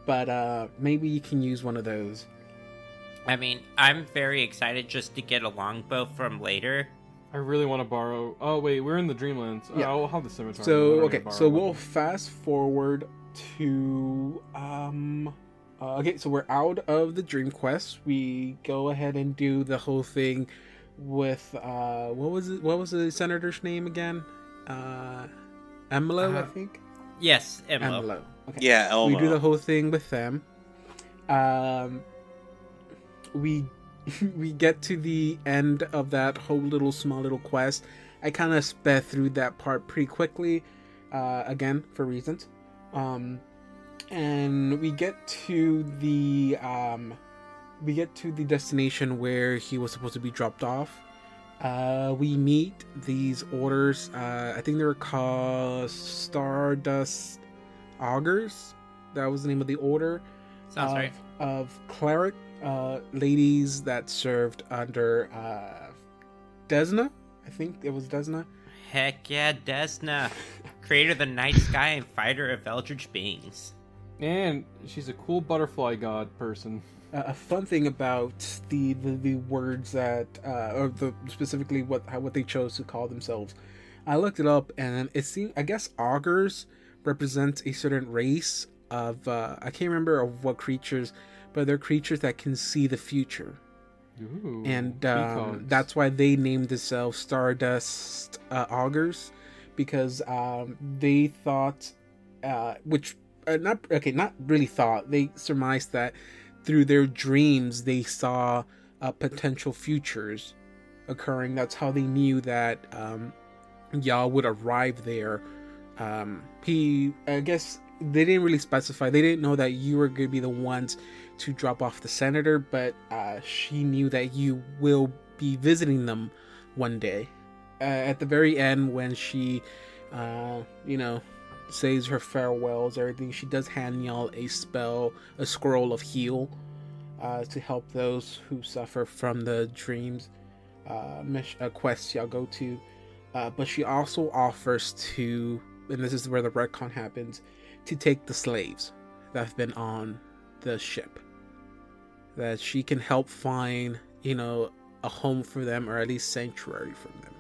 [SPEAKER 3] but uh, maybe you can use one of those.
[SPEAKER 4] I mean, I'm very excited just to get a longbow from later.
[SPEAKER 2] I really want to borrow. Oh wait, we're in the Dreamlands.
[SPEAKER 3] Yeah.
[SPEAKER 2] Yeah, I'll have the scimitar.
[SPEAKER 3] So
[SPEAKER 2] but I don't
[SPEAKER 3] okay, so
[SPEAKER 2] borrow
[SPEAKER 3] we'll fast forward to um. Uh, okay, so we're out of the Dream Quest. We go ahead and do the whole thing with uh, what was it? What was the senator's name again? Uh, Emilo, I
[SPEAKER 2] Uh,
[SPEAKER 3] think.
[SPEAKER 4] Yes, Emlo.
[SPEAKER 3] Emilo. Okay.
[SPEAKER 5] Yeah, Elmo.
[SPEAKER 3] We do the whole thing with them. Um, we we get to the end of that whole little small little quest. I kind of sped through that part pretty quickly, uh, again for reasons. Um, and we get to the um, we get to the destination where he was supposed to be dropped off. Uh, we meet these orders. Uh, I think they were called Stardust Augurs. That was the name of the order
[SPEAKER 4] Sounds
[SPEAKER 3] of,
[SPEAKER 4] right.
[SPEAKER 3] of cleric uh, ladies that served under uh, Desna. I think it was Desna.
[SPEAKER 4] Heck yeah, Desna. Creator of the night sky and fighter of eldritch beings.
[SPEAKER 2] And she's a cool butterfly god person.
[SPEAKER 3] Uh, a fun thing about the the, the words that, uh, or the specifically what how, what they chose to call themselves. I looked it up and it seemed I guess augurs represents a certain race of uh, I can't remember of what creatures, but they're creatures that can see the future.
[SPEAKER 2] Ooh,
[SPEAKER 3] and um, that's why they named themselves Stardust uh, Augurs, because um, they thought, uh, which uh, not okay, not really thought. They surmised that through their dreams they saw uh, potential futures occurring. That's how they knew that um, y'all would arrive there. Um, he, I guess, they didn't really specify. They didn't know that you were going to be the ones to drop off the senator, but uh, she knew that you will be visiting them one day. Uh, at the very end, when she, uh, you know, says her farewells, everything, she does hand y'all a spell, a scroll of heal, uh, to help those who suffer from the dreams, uh, uh, quests y'all go to. But she also offers to, and this is where the retcon happens, to take the slaves that have been on the ship that she can help find, you know, a home for them or at least sanctuary for them.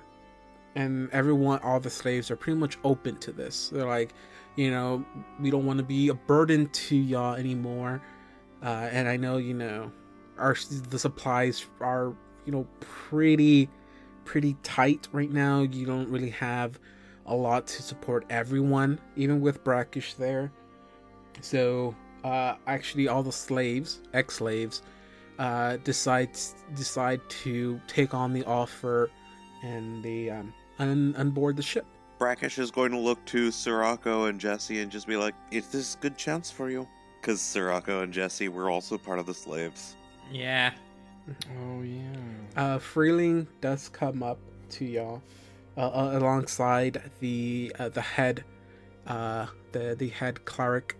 [SPEAKER 3] And everyone, all the slaves are pretty much open to this. They're like, you know, we don't want to be a burden to y'all anymore. Uh, and I know, you know, our the supplies are, you know, pretty, pretty tight right now. You don't really have a lot to support everyone, even with brackish there. So uh, actually all the slaves, ex-slaves, uh, decide decide to take on the offer, and they um, un- unboard the ship.
[SPEAKER 5] Brackish is going to look to Sirocco and Jesse and just be like, "Is this a good chance for you?" Because Sirocco and Jesse were also part of the slaves.
[SPEAKER 4] Yeah.
[SPEAKER 2] Oh yeah.
[SPEAKER 3] Uh, Freeling does come up to y'all uh, uh, alongside the uh, the head, uh, the the head cleric,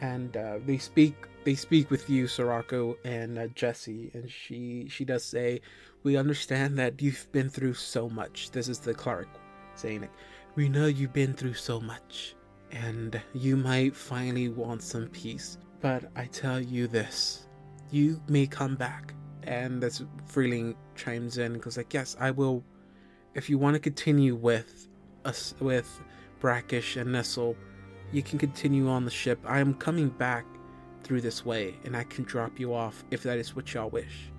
[SPEAKER 3] and uh, they speak they speak with you, Sirocco and uh, Jesse, and she she does say, "We understand that you've been through so much." This is the cleric saying it. We know you've been through so much, and you might finally want some peace. But I tell you this: you may come back. And this Freeling chimes in and goes like, "Yes, I will. If you want to continue with us with Brackish and Nestle, you can continue on the ship. I am coming back through this way, and I can drop you off if that is what y'all wish."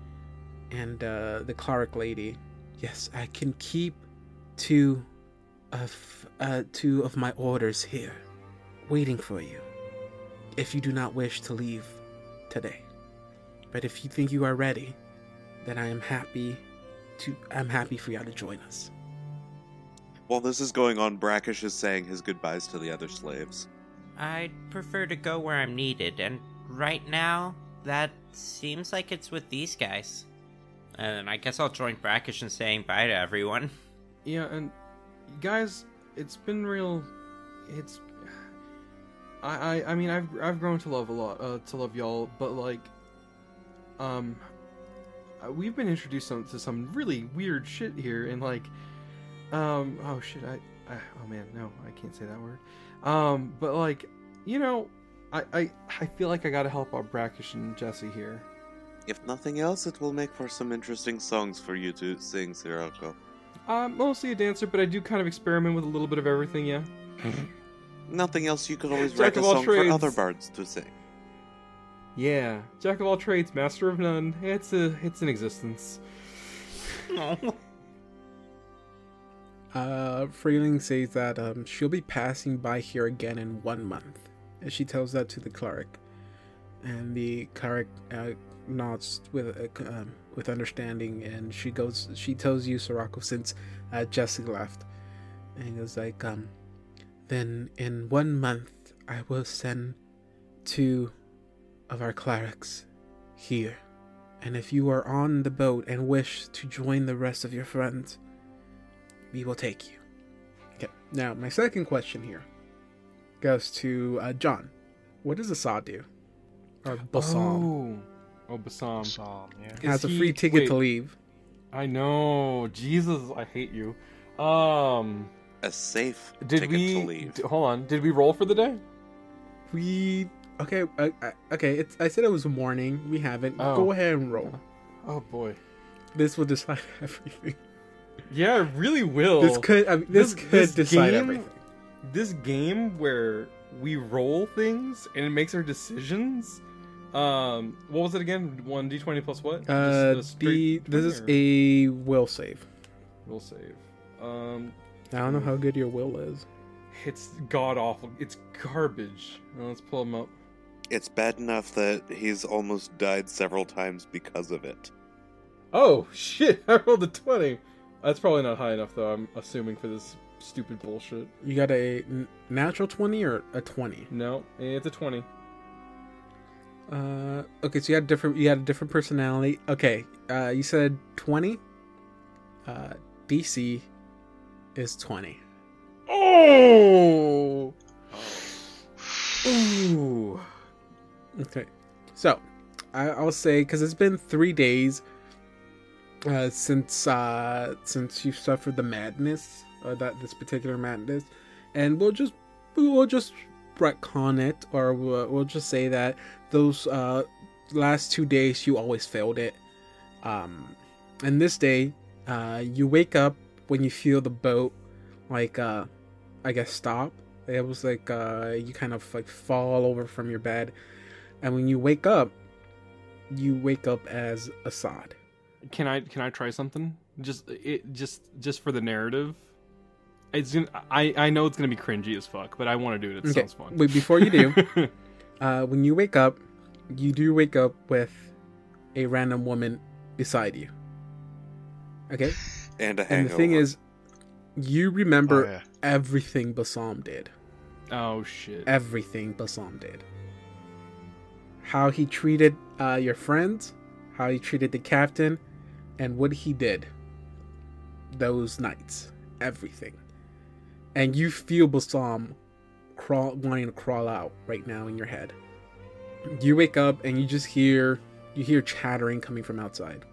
[SPEAKER 3] And uh, the cleric lady, "Yes, I can keep to of uh, two of my orders here, waiting for you. If you do not wish to leave today, but if you think you are ready, then I am happy to. I'm happy for y'all to join us.
[SPEAKER 5] While this is going on, Brackish is saying his goodbyes to the other slaves.
[SPEAKER 4] I'd prefer to go where I'm needed, and right now, that seems like it's with these guys. And I guess I'll join Brackish in saying bye to everyone.
[SPEAKER 2] Yeah, and guys, it's been real. It's. I, I I mean I've I've grown to love a lot uh, to love y'all, but like, um, uh, we've been introduced some, to some really weird shit here, and like, um, oh shit, I, I oh man, no, I can't say that word. Um, but like, you know, I I I feel like I gotta help out Brackish and Jesse here.
[SPEAKER 5] If nothing else, it will make for some interesting songs for you to sing, Sirocco.
[SPEAKER 2] I'm mostly a dancer, but I do kind of experiment with a little bit of everything. Yeah.
[SPEAKER 5] Nothing else, you could always
[SPEAKER 2] Jack
[SPEAKER 5] write a
[SPEAKER 2] of all
[SPEAKER 5] song for other bards to sing.
[SPEAKER 2] Yeah, jack of all trades, master of none. It's a it's an existence.
[SPEAKER 3] Uh, Freeling says that um, she'll be passing by here again in one month. She tells that to the cleric, and the cleric uh, nods with uh, um, with understanding, and she goes. She tells you, Sirocco, since uh, Jesse left, and he goes like, um, then in one month I will send two of our clerics here, and if you are on the boat and wish to join the rest of your friends we will take you. Okay. Now, my second question here goes to uh, John. What does Assad do? Or Bassam
[SPEAKER 2] Oh, oh Bassam.
[SPEAKER 1] Psalm, yeah.
[SPEAKER 2] Is
[SPEAKER 3] has a free ticket
[SPEAKER 2] wait.
[SPEAKER 3] to leave.
[SPEAKER 2] I know. Jesus, I hate you. Um,
[SPEAKER 5] A safe
[SPEAKER 2] did
[SPEAKER 5] ticket
[SPEAKER 2] we?
[SPEAKER 5] to leave.
[SPEAKER 2] d- hold on. Did we roll for the day?
[SPEAKER 3] We okay. Uh, uh, okay. It's. I said it was morning. We haven't.
[SPEAKER 2] Oh.
[SPEAKER 3] Go ahead and roll.
[SPEAKER 2] Oh boy.
[SPEAKER 3] This will decide everything.
[SPEAKER 2] Yeah, it really will.
[SPEAKER 3] This could. I mean, this,
[SPEAKER 2] This-
[SPEAKER 3] could
[SPEAKER 2] this
[SPEAKER 3] decide
[SPEAKER 2] game-
[SPEAKER 3] everything.
[SPEAKER 2] This game where we roll things and it makes our decisions. Um, what was it again? One d twenty plus what?
[SPEAKER 3] Uh,
[SPEAKER 2] Just a
[SPEAKER 3] the this is
[SPEAKER 2] or-
[SPEAKER 3] a will save.
[SPEAKER 2] We'll save. Um,
[SPEAKER 3] I don't know how good your will is.
[SPEAKER 2] it's god awful. It's garbage. Now let's pull them up.
[SPEAKER 5] It's bad enough that he's almost died several times because of it.
[SPEAKER 2] Oh shit! I rolled a twenty. That's probably not high enough though. I'm assuming for this stupid bullshit.
[SPEAKER 3] You got a natural twenty or a twenty?
[SPEAKER 2] No, it's a twenty.
[SPEAKER 3] Uh, okay, so you had different. You had a different personality. Okay, uh, you said twenty. Uh, DC is twenty.
[SPEAKER 2] Oh. Ooh.
[SPEAKER 3] Okay, so I, I'll say because it's been three days uh, since uh, since you suffered the madness, uh, that this particular man is, and we'll just we'll just retcon it, or we'll, we'll just say that those uh, last two days you always failed it. Um, and this day, uh, you wake up when you feel the boat, like uh, I guess stop. It was like uh, you kind of like fall over from your bed, and when you wake up, you wake up as Assad.
[SPEAKER 2] Can I can I try something? Just it just just for the narrative. It's gonna, I I know it's gonna be cringy as fuck, but I want to do it. It
[SPEAKER 3] Okay,
[SPEAKER 2] sounds fun.
[SPEAKER 3] Wait, before you do, uh, when you wake up, you do wake up with a random woman beside you. Okay,
[SPEAKER 5] And a
[SPEAKER 3] and the thing is, you remember
[SPEAKER 1] Oh, yeah.
[SPEAKER 3] everything Bassam did.
[SPEAKER 2] oh shit.
[SPEAKER 3] Everything Bassam did. How he treated uh, your friends, how he treated the captain, and what he did those nights. Everything. And you feel Bassam crawl, wanting to crawl out right now in your head. You wake up and you just hear you hear chattering coming from outside.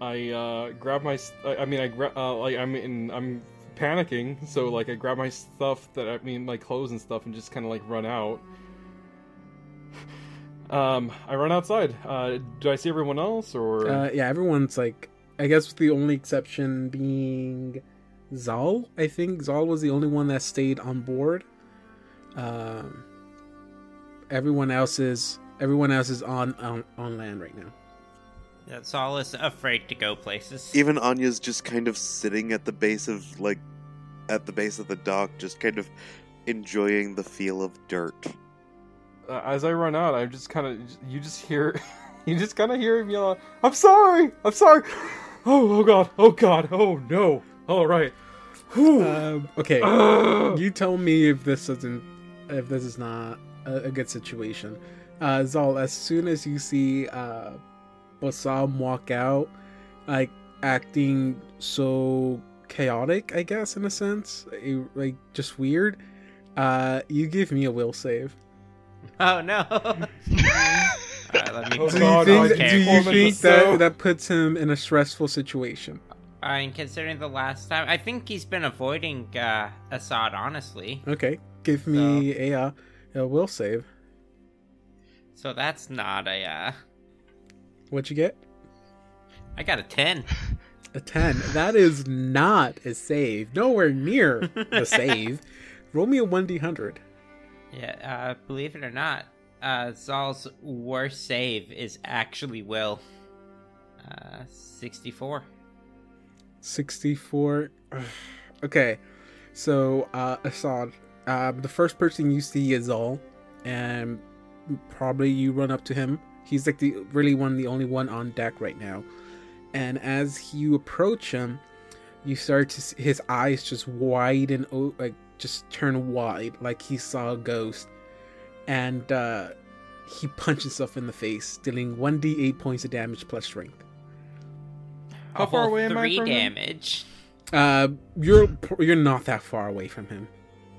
[SPEAKER 2] I uh grab my. I mean I gra- uh, like I'm in I'm panicking, so like I grab my stuff that I mean my clothes and stuff and just kind of like run out. Um, I run outside. Uh, do I see everyone else or?
[SPEAKER 3] Uh, yeah, everyone's like, I guess the only exception being Zal. I think Zal was the only one that stayed on board. Um, everyone else is everyone else is on on, on land right now.
[SPEAKER 4] That's all is afraid to go places.
[SPEAKER 5] Even Anya's just kind of sitting at the base of like at the base of the dock, just kind of enjoying the feel of dirt.
[SPEAKER 2] Uh, as I run out, I'm just kind of you just hear you just kind of hear him yell, "I'm sorry, I'm sorry." Oh, oh god, oh god, oh no. All right. Whew.
[SPEAKER 3] Um, okay, you tell me if this isn't, if this is not a, a good situation. Uh, Zal, as soon as you see uh, Bassam walk out, like acting so chaotic, I guess in a sense, eh, like just weird. Uh, you give me a will save.
[SPEAKER 4] Oh no. Alright, let me
[SPEAKER 2] Oh,
[SPEAKER 3] Do you think,
[SPEAKER 2] my
[SPEAKER 3] do you think that that puts him in a stressful situation?
[SPEAKER 4] I mean, considering the last time, I think he's been avoiding uh, Assad. Honestly,
[SPEAKER 3] Okay, give me a, uh, a will save.
[SPEAKER 4] so that's not a. Uh,
[SPEAKER 3] What you get?
[SPEAKER 4] I got a ten.
[SPEAKER 3] A 10. That is not a save. Nowhere near a save. Roll me a 1d100.
[SPEAKER 4] Yeah, uh, believe it or not, uh, Zal's worst save is actually Will. Uh, 64.
[SPEAKER 3] 64. Okay, so uh, Assad, um, the first person you see is all, and probably you run up to him. He's like the really one, the only one on deck right now. And as you approach him, you start to see his eyes just widen, like just turn wide, like he saw a ghost. And uh, he punches himself in the face, dealing 1d8 points of damage plus strength.
[SPEAKER 2] How
[SPEAKER 4] A
[SPEAKER 2] far
[SPEAKER 4] whole
[SPEAKER 2] away am I
[SPEAKER 4] three
[SPEAKER 2] from him?
[SPEAKER 4] damage.
[SPEAKER 3] Uh, you're you're not that far away from him.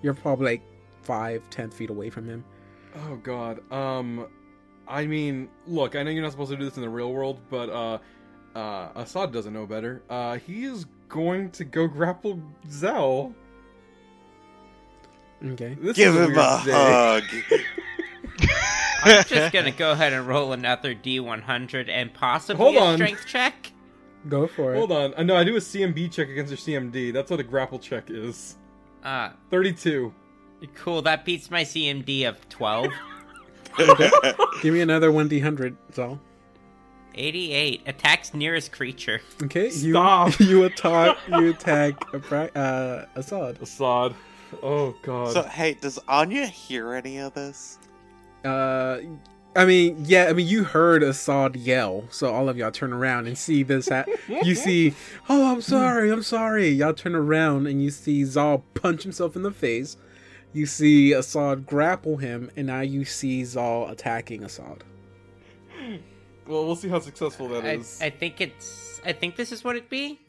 [SPEAKER 3] You're probably like five, ten feet away from him.
[SPEAKER 2] Oh god. Um I mean, look, I know you're not supposed to do this in the real world, but uh uh Assad doesn't know better. Uh he is going to go grapple Zal.
[SPEAKER 3] Okay.
[SPEAKER 2] This
[SPEAKER 5] Give him
[SPEAKER 2] weird
[SPEAKER 5] a
[SPEAKER 2] day.
[SPEAKER 5] hug.
[SPEAKER 4] I'm just gonna go ahead and roll another D100 and possibly
[SPEAKER 2] Hold
[SPEAKER 4] a
[SPEAKER 2] on.
[SPEAKER 4] strength check.
[SPEAKER 3] Go for it.
[SPEAKER 2] Hold on. I know I do a CMB check against your CMD. That's what a grapple check is.
[SPEAKER 4] Uh,
[SPEAKER 2] 32.
[SPEAKER 4] cool. That beats my CMD of 12.
[SPEAKER 3] Give me another one d hundred. Zal.
[SPEAKER 4] 88. Attacks nearest creature.
[SPEAKER 3] Okay. You
[SPEAKER 2] Stop.
[SPEAKER 3] you attack you attack a bra- uh, Assad.
[SPEAKER 2] Assad. Oh god.
[SPEAKER 5] so, hey, does Anya hear any of this?
[SPEAKER 3] Uh, I mean, yeah. I mean, you heard Assad yell, so all of y'all turn around and see this. Ha- you see, oh, I'm sorry, I'm sorry. Y'all turn around and you see Zal punch himself in the face. You see Assad grapple him, and now you see Zal attacking Assad.
[SPEAKER 2] well, we'll see how successful that
[SPEAKER 4] I,
[SPEAKER 2] is.
[SPEAKER 4] I think it's. I think this is what it'd be.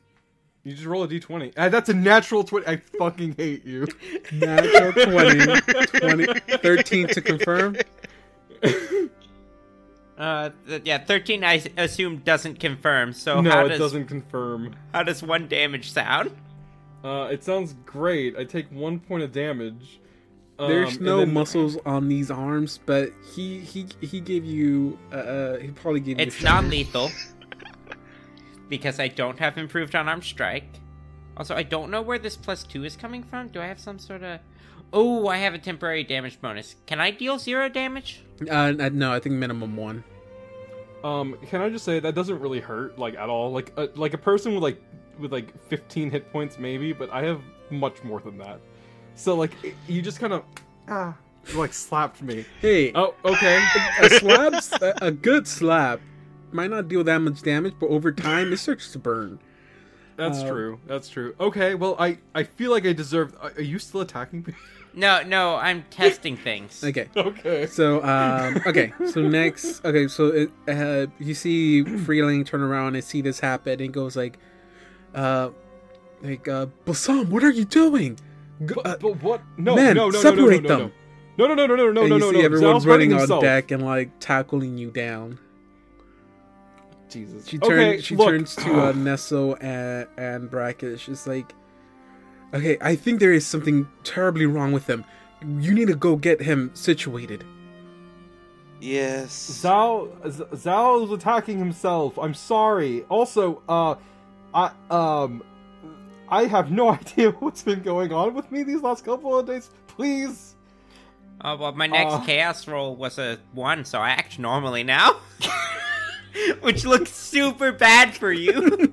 [SPEAKER 2] You just roll a d20. Uh, that's a natural 20. I fucking hate you.
[SPEAKER 3] Natural 20, 20 13 to confirm.
[SPEAKER 4] Uh, th- yeah, 13 I s- assume doesn't confirm. So
[SPEAKER 2] no,
[SPEAKER 4] how
[SPEAKER 2] it
[SPEAKER 4] does
[SPEAKER 2] doesn't confirm.
[SPEAKER 4] how does one damage sound?
[SPEAKER 2] Uh, it sounds great. I take one point of damage. Um,
[SPEAKER 3] There's no
[SPEAKER 2] then-
[SPEAKER 3] muscles on these arms, but he he he gave you uh, uh he probably gave you.
[SPEAKER 4] It's
[SPEAKER 3] a
[SPEAKER 4] non-lethal because I don't have improved unarmed strike. Also, I don't know where this plus two is coming from. Do I have some sort of? Oh, I have a temporary damage bonus. Can I deal zero damage?
[SPEAKER 3] Uh, uh, no, I think minimum one.
[SPEAKER 2] Um, can I just say that doesn't really hurt like at all? Like, a, like a person with like with like 15 hit points maybe, but I have much more than that. So like, it- you just kind of ah, you, like slapped me.
[SPEAKER 3] Hey,
[SPEAKER 2] Oh, okay.
[SPEAKER 3] a slap's a, a good slap might not deal that much damage, but over time it starts to burn.
[SPEAKER 2] That's
[SPEAKER 3] Uh,
[SPEAKER 2] true. That's true. Okay. Well, I I feel like I deserve. Are are you still attacking me?
[SPEAKER 4] No, no, I'm testing things.
[SPEAKER 3] Okay.
[SPEAKER 2] okay.
[SPEAKER 3] So um okay so next okay so it, uh, you see Freeling turn around and see this happen and goes like uh like uh Bassam what are you doing Go- uh,
[SPEAKER 2] But, but what? No,
[SPEAKER 3] man,
[SPEAKER 2] no, no, no,
[SPEAKER 3] separate
[SPEAKER 2] no, no,
[SPEAKER 3] them.
[SPEAKER 2] no, no, no, no, no, no,
[SPEAKER 3] and
[SPEAKER 2] no,
[SPEAKER 3] you
[SPEAKER 2] no,
[SPEAKER 3] see
[SPEAKER 2] no.
[SPEAKER 3] everyone
[SPEAKER 2] Zal's hurting
[SPEAKER 3] running on
[SPEAKER 2] himself.
[SPEAKER 3] deck and like tackling you down
[SPEAKER 2] Jesus.
[SPEAKER 3] she turns
[SPEAKER 2] okay,
[SPEAKER 3] she
[SPEAKER 2] look.
[SPEAKER 3] turns to uh, Nesso and and Brackish she's like okay I think there is something terribly wrong with him you need to go get him situated
[SPEAKER 5] Yes.
[SPEAKER 2] Zal Z- Zal is attacking himself. I'm sorry. Also, uh, I um, I have no idea what's been going on with me these last couple of days. Please.
[SPEAKER 4] Oh well, my next
[SPEAKER 2] Uh.
[SPEAKER 4] chaos roll was a one, so I act normally now, which looks super bad for you.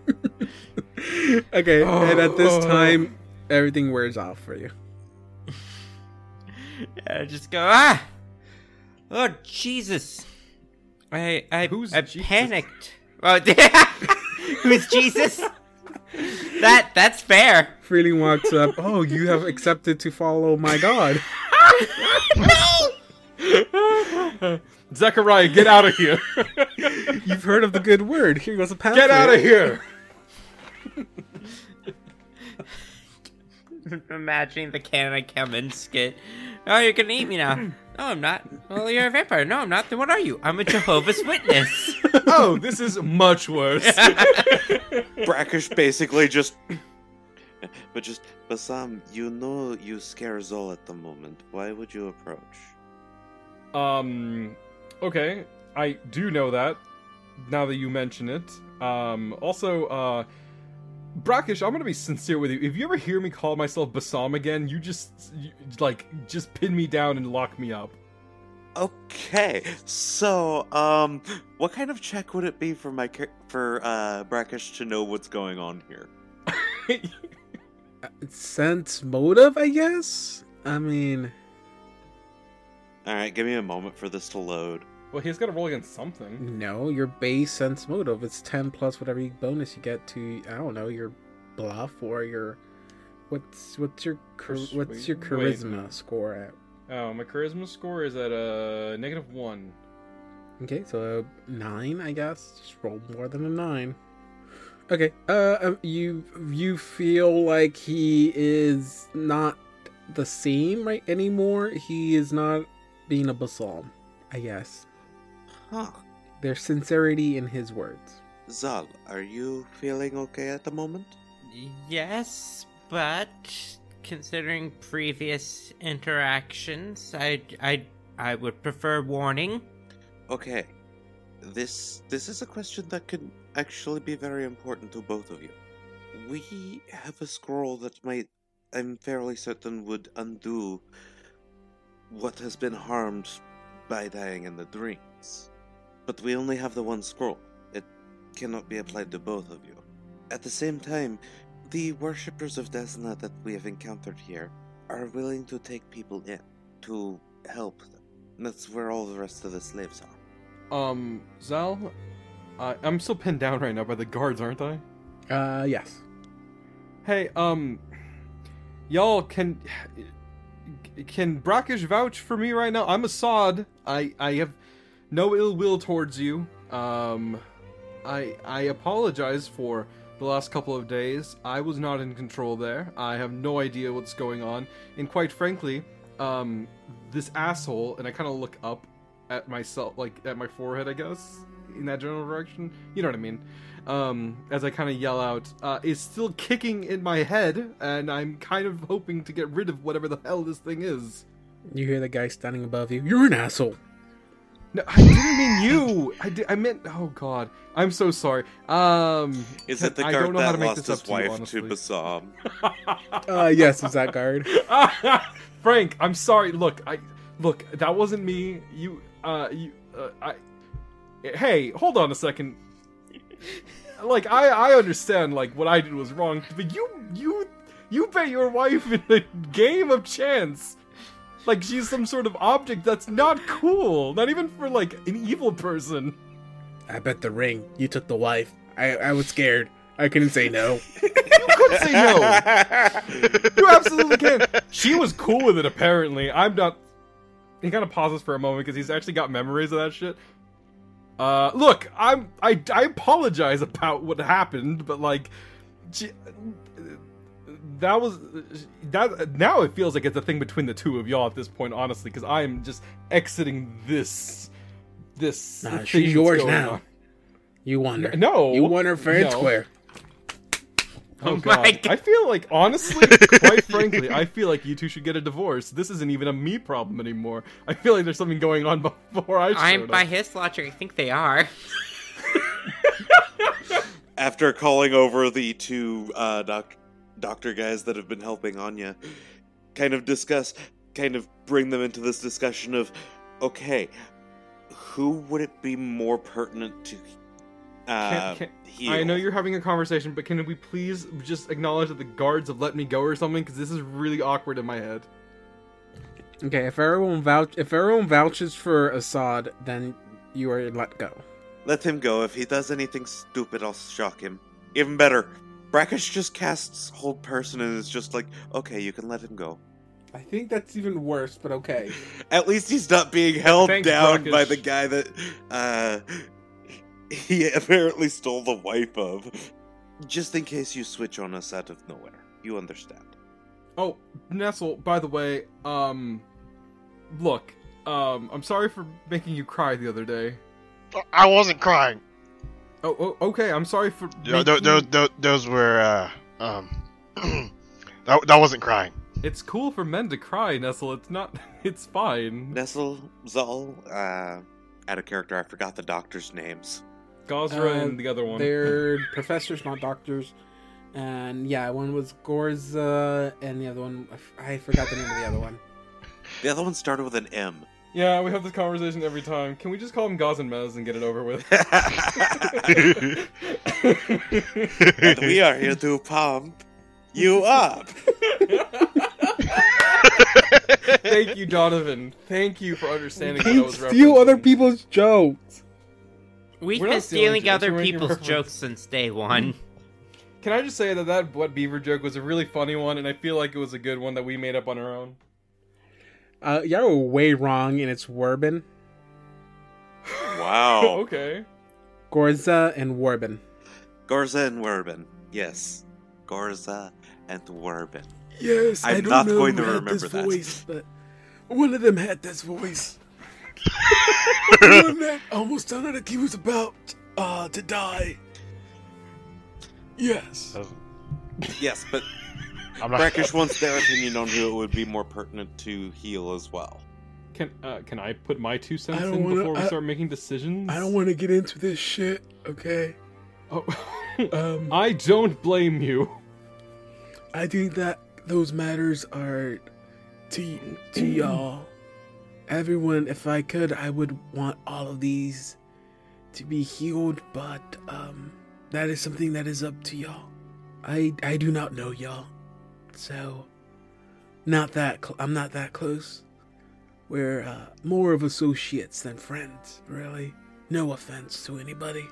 [SPEAKER 3] okay and at this
[SPEAKER 2] Oh.
[SPEAKER 3] time everything wears off for you.
[SPEAKER 4] I just go ah. Oh Jesus! I I
[SPEAKER 2] Who's
[SPEAKER 4] I
[SPEAKER 2] Jesus?
[SPEAKER 4] panicked. Oh, who's Jesus? that that's fair.
[SPEAKER 3] Freeling walks up. Oh, you have accepted to follow my god.
[SPEAKER 2] Zechariah, get out of here!
[SPEAKER 3] You've heard of the good word. Here goes a pamphlet.
[SPEAKER 2] get out of here!
[SPEAKER 4] Imagining the Canada come in skit. Oh, you're gonna eat me now. No, I'm not. Well, you're a vampire. No, I'm not. Then what are you? I'm a Jehovah's Witness.
[SPEAKER 2] Oh, this is much worse.
[SPEAKER 5] Brackish basically just. But just, Bassam, you know you scare Zal at the moment. Why would you approach?
[SPEAKER 2] Um, okay, I do know that. Now that you mention it. Um, also, uh, Brackish, I'm gonna be sincere with you. If you ever hear me call myself Bassam again, you just you, like just pin me down and lock me up.
[SPEAKER 5] Okay, so um, what kind of check would it be for my for uh Brackish to know what's going on here?
[SPEAKER 3] Sense motive, I guess. I mean,
[SPEAKER 5] All right, give me a moment for this to load.
[SPEAKER 2] Well, he's got to roll against something.
[SPEAKER 3] no, your base sense motive. It's ten plus whatever bonus you get to. I don't know your bluff or your what's what's your what's your
[SPEAKER 2] Persuade- wait.
[SPEAKER 3] charisma score at?
[SPEAKER 2] Oh, my charisma score is at a negative one.
[SPEAKER 3] Okay, so a nine, I guess. Just roll more than a nine. Okay. Uh, um, you you feel like he is not the same right anymore. He is not being a basal, I guess.
[SPEAKER 5] Huh.
[SPEAKER 3] There's sincerity in his words.
[SPEAKER 5] Zal, are you feeling okay at the moment?
[SPEAKER 4] yes, but considering previous interactions, I I I would prefer warning.
[SPEAKER 5] Okay. This this is a question that could actually be very important to both of you. We have a scroll that might I'm fairly certain would undo what has been harmed by dying in the dreams. But we only have the one scroll. It cannot be applied to both of you. At the same time, the worshippers of Desna that we have encountered here are willing to take people in to help them. That's where all the rest of the slaves are.
[SPEAKER 2] Um, Zal, I I'm still pinned down right now by the guards, aren't I?
[SPEAKER 3] Uh, yes.
[SPEAKER 2] Hey, um, y'all can can Brackish vouch for me right now? I'm Assad. I I have no ill will towards you. Um, I I apologize for the last couple of days. I was not in control there. I have no idea what's going on, and quite frankly, um, this asshole. And I kind of look up at myself, like at my forehead, I guess, in that general direction. You know what I mean? um, as I kind of yell out, uh, is still kicking in my head, and I'm kind of hoping to get rid of whatever the hell this thing is.
[SPEAKER 3] You hear the guy standing above you. You're an asshole.
[SPEAKER 2] No, I didn't mean you. I did, I meant. Oh God, I'm so sorry. Um,
[SPEAKER 5] Is it the
[SPEAKER 2] I
[SPEAKER 5] guard
[SPEAKER 2] don't know how
[SPEAKER 5] that
[SPEAKER 2] to make
[SPEAKER 5] lost
[SPEAKER 2] this
[SPEAKER 5] his
[SPEAKER 2] up to you,
[SPEAKER 5] wife to,
[SPEAKER 2] honestly.
[SPEAKER 5] Bassam?
[SPEAKER 3] Uh, yes, is that guard?
[SPEAKER 2] Frank, I'm sorry. Look, I look. That wasn't me. You, uh, you, uh, I. Hey, hold on a second. Like, I, I understand. Like, what I did was wrong, but you, you, you bet your wife in a game of chance. Like she's some sort of object that's not cool. Not even for like an evil person.
[SPEAKER 3] I bet the ring. You took the wife. I, I was scared. I couldn't say no.
[SPEAKER 2] You could say no. You absolutely can. She was cool with it, apparently. I'm not. He kind of pauses for a moment because he's actually got memories of that shit. Uh, look, I'm I I apologize about what happened, but like, she, that was that. Now it feels like it's a thing between the two of y'all at this point, honestly, because I am just exiting this. This
[SPEAKER 3] Nah,
[SPEAKER 2] thing
[SPEAKER 3] she's yours now.
[SPEAKER 2] on.
[SPEAKER 3] You won her.
[SPEAKER 2] No,
[SPEAKER 3] You won her fair and
[SPEAKER 2] no.
[SPEAKER 3] square.
[SPEAKER 2] Oh,
[SPEAKER 4] Oh
[SPEAKER 2] god.
[SPEAKER 4] my God.
[SPEAKER 2] I feel like honestly, quite frankly, I feel like you two should get a divorce. This isn't even a me problem anymore. I feel like there's something going on before I
[SPEAKER 4] I'm
[SPEAKER 2] up.
[SPEAKER 4] by his logic. I think they are.
[SPEAKER 5] After calling over the two uh, doc- doctor guys that have been helping Anya, kind of discuss, kind of bring them into this discussion of, okay, who would it be more pertinent to Uh,
[SPEAKER 2] can-
[SPEAKER 5] heal.
[SPEAKER 2] I know you're having a conversation, but can we please just acknowledge that the guards have let me go or something? Because this is really awkward in my head.
[SPEAKER 3] Okay, if everyone vouch if everyone vouches for Assad, then you are let go.
[SPEAKER 5] Let him go. If he does anything stupid, I'll shock him. Even better, Brackish just casts Hold Person and is just like, okay, you can let him go.
[SPEAKER 3] I think that's even worse, but okay.
[SPEAKER 5] At least he's not being held
[SPEAKER 2] Thanks,
[SPEAKER 5] down
[SPEAKER 2] Brackish.
[SPEAKER 5] by the guy that uh, he apparently stole the wife of. Just in case you switch on us out of nowhere. You understand.
[SPEAKER 2] Oh, Nestle, by the way, um, look, um, I'm sorry for making you cry the other day.
[SPEAKER 1] I wasn't crying.
[SPEAKER 2] Oh, oh okay, I'm sorry for.
[SPEAKER 1] Those,
[SPEAKER 2] making-
[SPEAKER 1] those, those, those were uh, um, that, that wasn't crying.
[SPEAKER 2] It's cool for men to cry, Nestle. It's not. It's fine.
[SPEAKER 5] Nestle, Zal, uh, out of character, I forgot the doctor's names.
[SPEAKER 2] Gosra
[SPEAKER 3] Um,
[SPEAKER 2] and the other one.
[SPEAKER 3] They're professors, not doctors. And yeah, one was Gorza, and the other one I forgot the name of the other one.
[SPEAKER 5] The other one started with an M.
[SPEAKER 2] Yeah, we have this conversation every time. Can we just call him Gaz and Mez and get it over with?
[SPEAKER 5] and we are here to pump you up.
[SPEAKER 2] Thank you, Donovan. Thank you for understanding what I
[SPEAKER 3] Can't
[SPEAKER 2] was
[SPEAKER 3] steal other people's jokes.
[SPEAKER 4] We've
[SPEAKER 2] We're
[SPEAKER 4] been
[SPEAKER 2] not stealing
[SPEAKER 4] stealing
[SPEAKER 2] jokes,
[SPEAKER 4] other
[SPEAKER 2] we're making
[SPEAKER 4] people's
[SPEAKER 2] reference.
[SPEAKER 4] jokes since day one.
[SPEAKER 2] Can I just say that that wet beaver joke was a really funny one, and I feel like it was a good one that we made up on our own.
[SPEAKER 3] Uh, y'all were way wrong, and it's Warbin,
[SPEAKER 5] Wow.
[SPEAKER 2] okay.
[SPEAKER 3] Gorza, and Warbin.
[SPEAKER 5] Gorza and Werbin. Yes. Gorza and Werbin.
[SPEAKER 3] Yes,
[SPEAKER 5] I'm
[SPEAKER 3] I don't
[SPEAKER 5] not
[SPEAKER 3] know
[SPEAKER 5] going
[SPEAKER 3] who
[SPEAKER 5] to
[SPEAKER 3] had
[SPEAKER 5] remember
[SPEAKER 3] this
[SPEAKER 5] that.
[SPEAKER 3] voice, but one of them had this voice. the one that almost sounded like he was about uh, to die. Yes.
[SPEAKER 5] Yes, but
[SPEAKER 1] I'm not.
[SPEAKER 5] Brackish wants their opinion on who it would be more pertinent to heal as well.
[SPEAKER 2] Can uh, can I put my two cents in
[SPEAKER 3] wanna-
[SPEAKER 2] before we
[SPEAKER 3] I-
[SPEAKER 2] start making decisions?
[SPEAKER 3] I don't want to get into this shit, okay?
[SPEAKER 2] Oh.
[SPEAKER 3] Um,
[SPEAKER 2] I don't blame you.
[SPEAKER 3] I think that those matters are to to y'all. Everyone, if I could, I would want all of these to be healed, but um, that is something that is up to y'all. I I do not know y'all, so not that cl- I'm not that close. We're uh, more of associates than friends, really. No offense to anybody.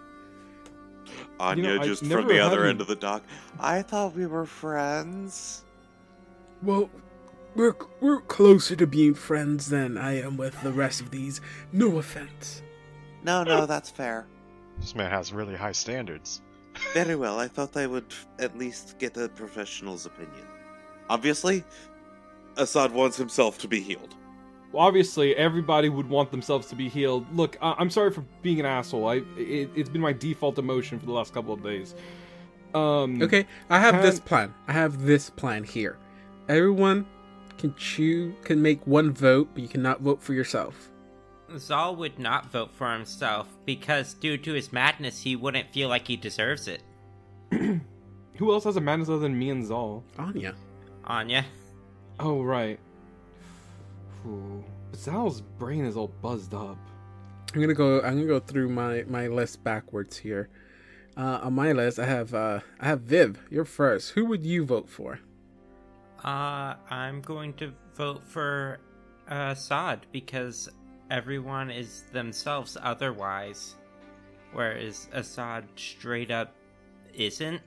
[SPEAKER 5] Anya,
[SPEAKER 2] I
[SPEAKER 5] just
[SPEAKER 2] never
[SPEAKER 5] from the other
[SPEAKER 2] any-
[SPEAKER 5] end of the dock. I thought we were friends.
[SPEAKER 3] Well, we're we're closer to being friends than I am with the rest of these. No offense.
[SPEAKER 5] No, no, that's fair.
[SPEAKER 1] This man has really high standards.
[SPEAKER 5] Very well. I thought I would at least get a professional's opinion. Obviously, Assad wants himself to be healed.
[SPEAKER 2] Well, obviously, everybody would want themselves to be healed. Look, I- I'm sorry for being an asshole. I it, it's been my default emotion for the last couple of days. Um,
[SPEAKER 3] Okay, I have this plan. I have this plan here. Everyone can choose can make one vote, but you cannot vote for yourself.
[SPEAKER 4] Zal would not vote for himself because, due to his madness, he wouldn't feel like he deserves it.
[SPEAKER 2] Who else has a madness other than me and Zal?
[SPEAKER 3] Anya.
[SPEAKER 4] Anya.
[SPEAKER 2] Oh right. Ooh. Zal's brain is all buzzed up.
[SPEAKER 3] I'm gonna go. I'm gonna go through my my list backwards here. Uh, on my list, I have uh, I have Viv. You're first. Who would you vote for?
[SPEAKER 4] Uh, I'm going to vote for uh, Assad because everyone is themselves otherwise, whereas Assad straight up isn't.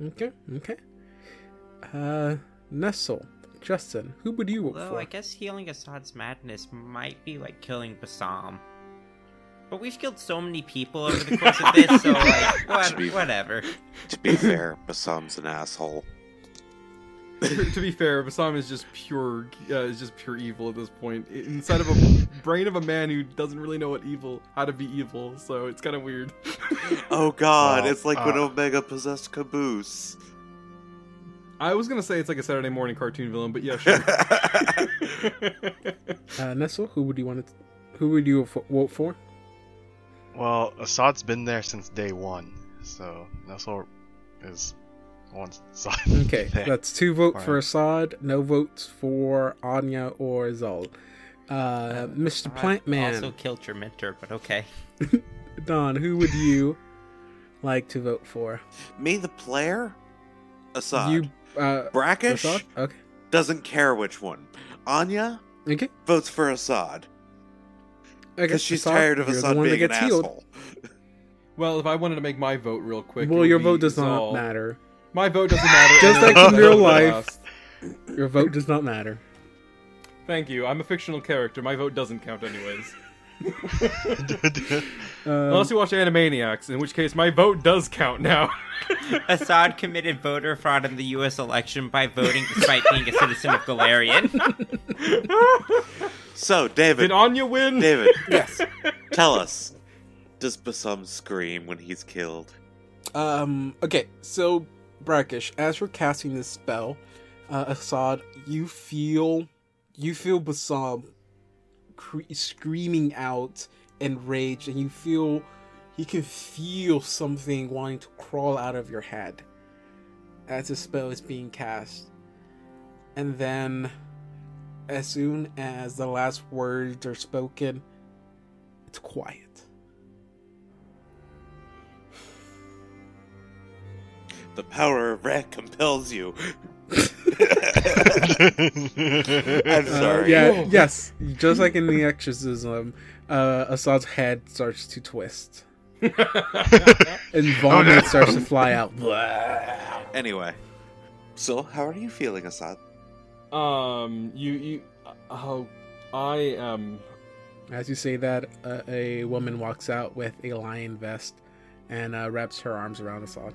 [SPEAKER 3] Okay. Okay. Uh, Nestle. Justin. Who would you vote
[SPEAKER 4] Although
[SPEAKER 3] for?
[SPEAKER 4] I guess healing Assad's madness might be like killing Bassam. But we've killed so many people over the course of this, so like, what, whatever.
[SPEAKER 5] To be fair, Bassam's an asshole.
[SPEAKER 2] to, to be fair, Bassam is just pure uh, is just pure evil at this point. Inside of a brain of a man who doesn't really know what evil, how to be evil. So it's kind of weird.
[SPEAKER 5] Oh god,
[SPEAKER 1] Well,
[SPEAKER 5] it's like when
[SPEAKER 1] uh,
[SPEAKER 5] Omega possessed Caboose.
[SPEAKER 2] I was gonna say it's like a Saturday morning cartoon villain, but yeah, sure.
[SPEAKER 3] Uh, Nestle. Who would you want to? Who would you vote for?
[SPEAKER 1] Well, Assad's been there since day one, so Nestle is wants Assad.
[SPEAKER 3] Okay,
[SPEAKER 1] there.
[SPEAKER 3] that's two votes for Assad, no votes for Anya or Zal. Uh, Mr.
[SPEAKER 4] Assad
[SPEAKER 3] Plant Man.
[SPEAKER 4] also killed your mentor, but okay.
[SPEAKER 3] Don, who would you like to vote for?
[SPEAKER 5] Me, the player? Assad.
[SPEAKER 3] You, uh,
[SPEAKER 5] Brackish
[SPEAKER 3] Assad? Okay.
[SPEAKER 5] doesn't care which one. Anya
[SPEAKER 3] Okay.
[SPEAKER 5] votes for Assad
[SPEAKER 3] Okay.
[SPEAKER 5] because she's
[SPEAKER 3] Assad,
[SPEAKER 5] tired of
[SPEAKER 3] you're the
[SPEAKER 5] Assad
[SPEAKER 3] one that
[SPEAKER 5] being an
[SPEAKER 3] gets healed.
[SPEAKER 5] asshole.
[SPEAKER 2] Well, if I wanted to make my vote real quick, it
[SPEAKER 3] Well,
[SPEAKER 2] would
[SPEAKER 3] your
[SPEAKER 2] be
[SPEAKER 3] vote does not
[SPEAKER 2] Zal.
[SPEAKER 3] matter.
[SPEAKER 2] My vote doesn't matter.
[SPEAKER 3] Just like in real life. Your vote does not matter.
[SPEAKER 2] Thank you. I'm a fictional character. My vote doesn't count anyways.
[SPEAKER 3] Um,
[SPEAKER 2] Unless you watch Animaniacs, in which case my vote does count now.
[SPEAKER 4] Assad committed voter fraud in the U.S. election by voting despite being a citizen of Galarian.
[SPEAKER 5] So, David,
[SPEAKER 2] Did Anya win?
[SPEAKER 5] David,
[SPEAKER 3] yes.
[SPEAKER 5] tell us: Does Bassam scream when he's killed?
[SPEAKER 3] Um. Okay. So, Brackish, as you're casting this spell, uh, Assad, you feel, you feel Bassam cre- screaming out in rage, and you feel, you can feel something wanting to crawl out of your head as the spell is being cast, and then, as soon as the last words are spoken, it's quiet.
[SPEAKER 5] The power of Rat compels you. I'm
[SPEAKER 3] Uh,
[SPEAKER 5] sorry.
[SPEAKER 3] yeah, yes. Just like in the exorcism, uh, Assad's head starts to twist. and vomit starts to fly out.
[SPEAKER 5] Anyway, so how are you feeling, Assad?
[SPEAKER 2] um, you you oh, I am.
[SPEAKER 3] As you say that, uh, a woman walks out with a lion vest and uh, wraps her arms around Assad.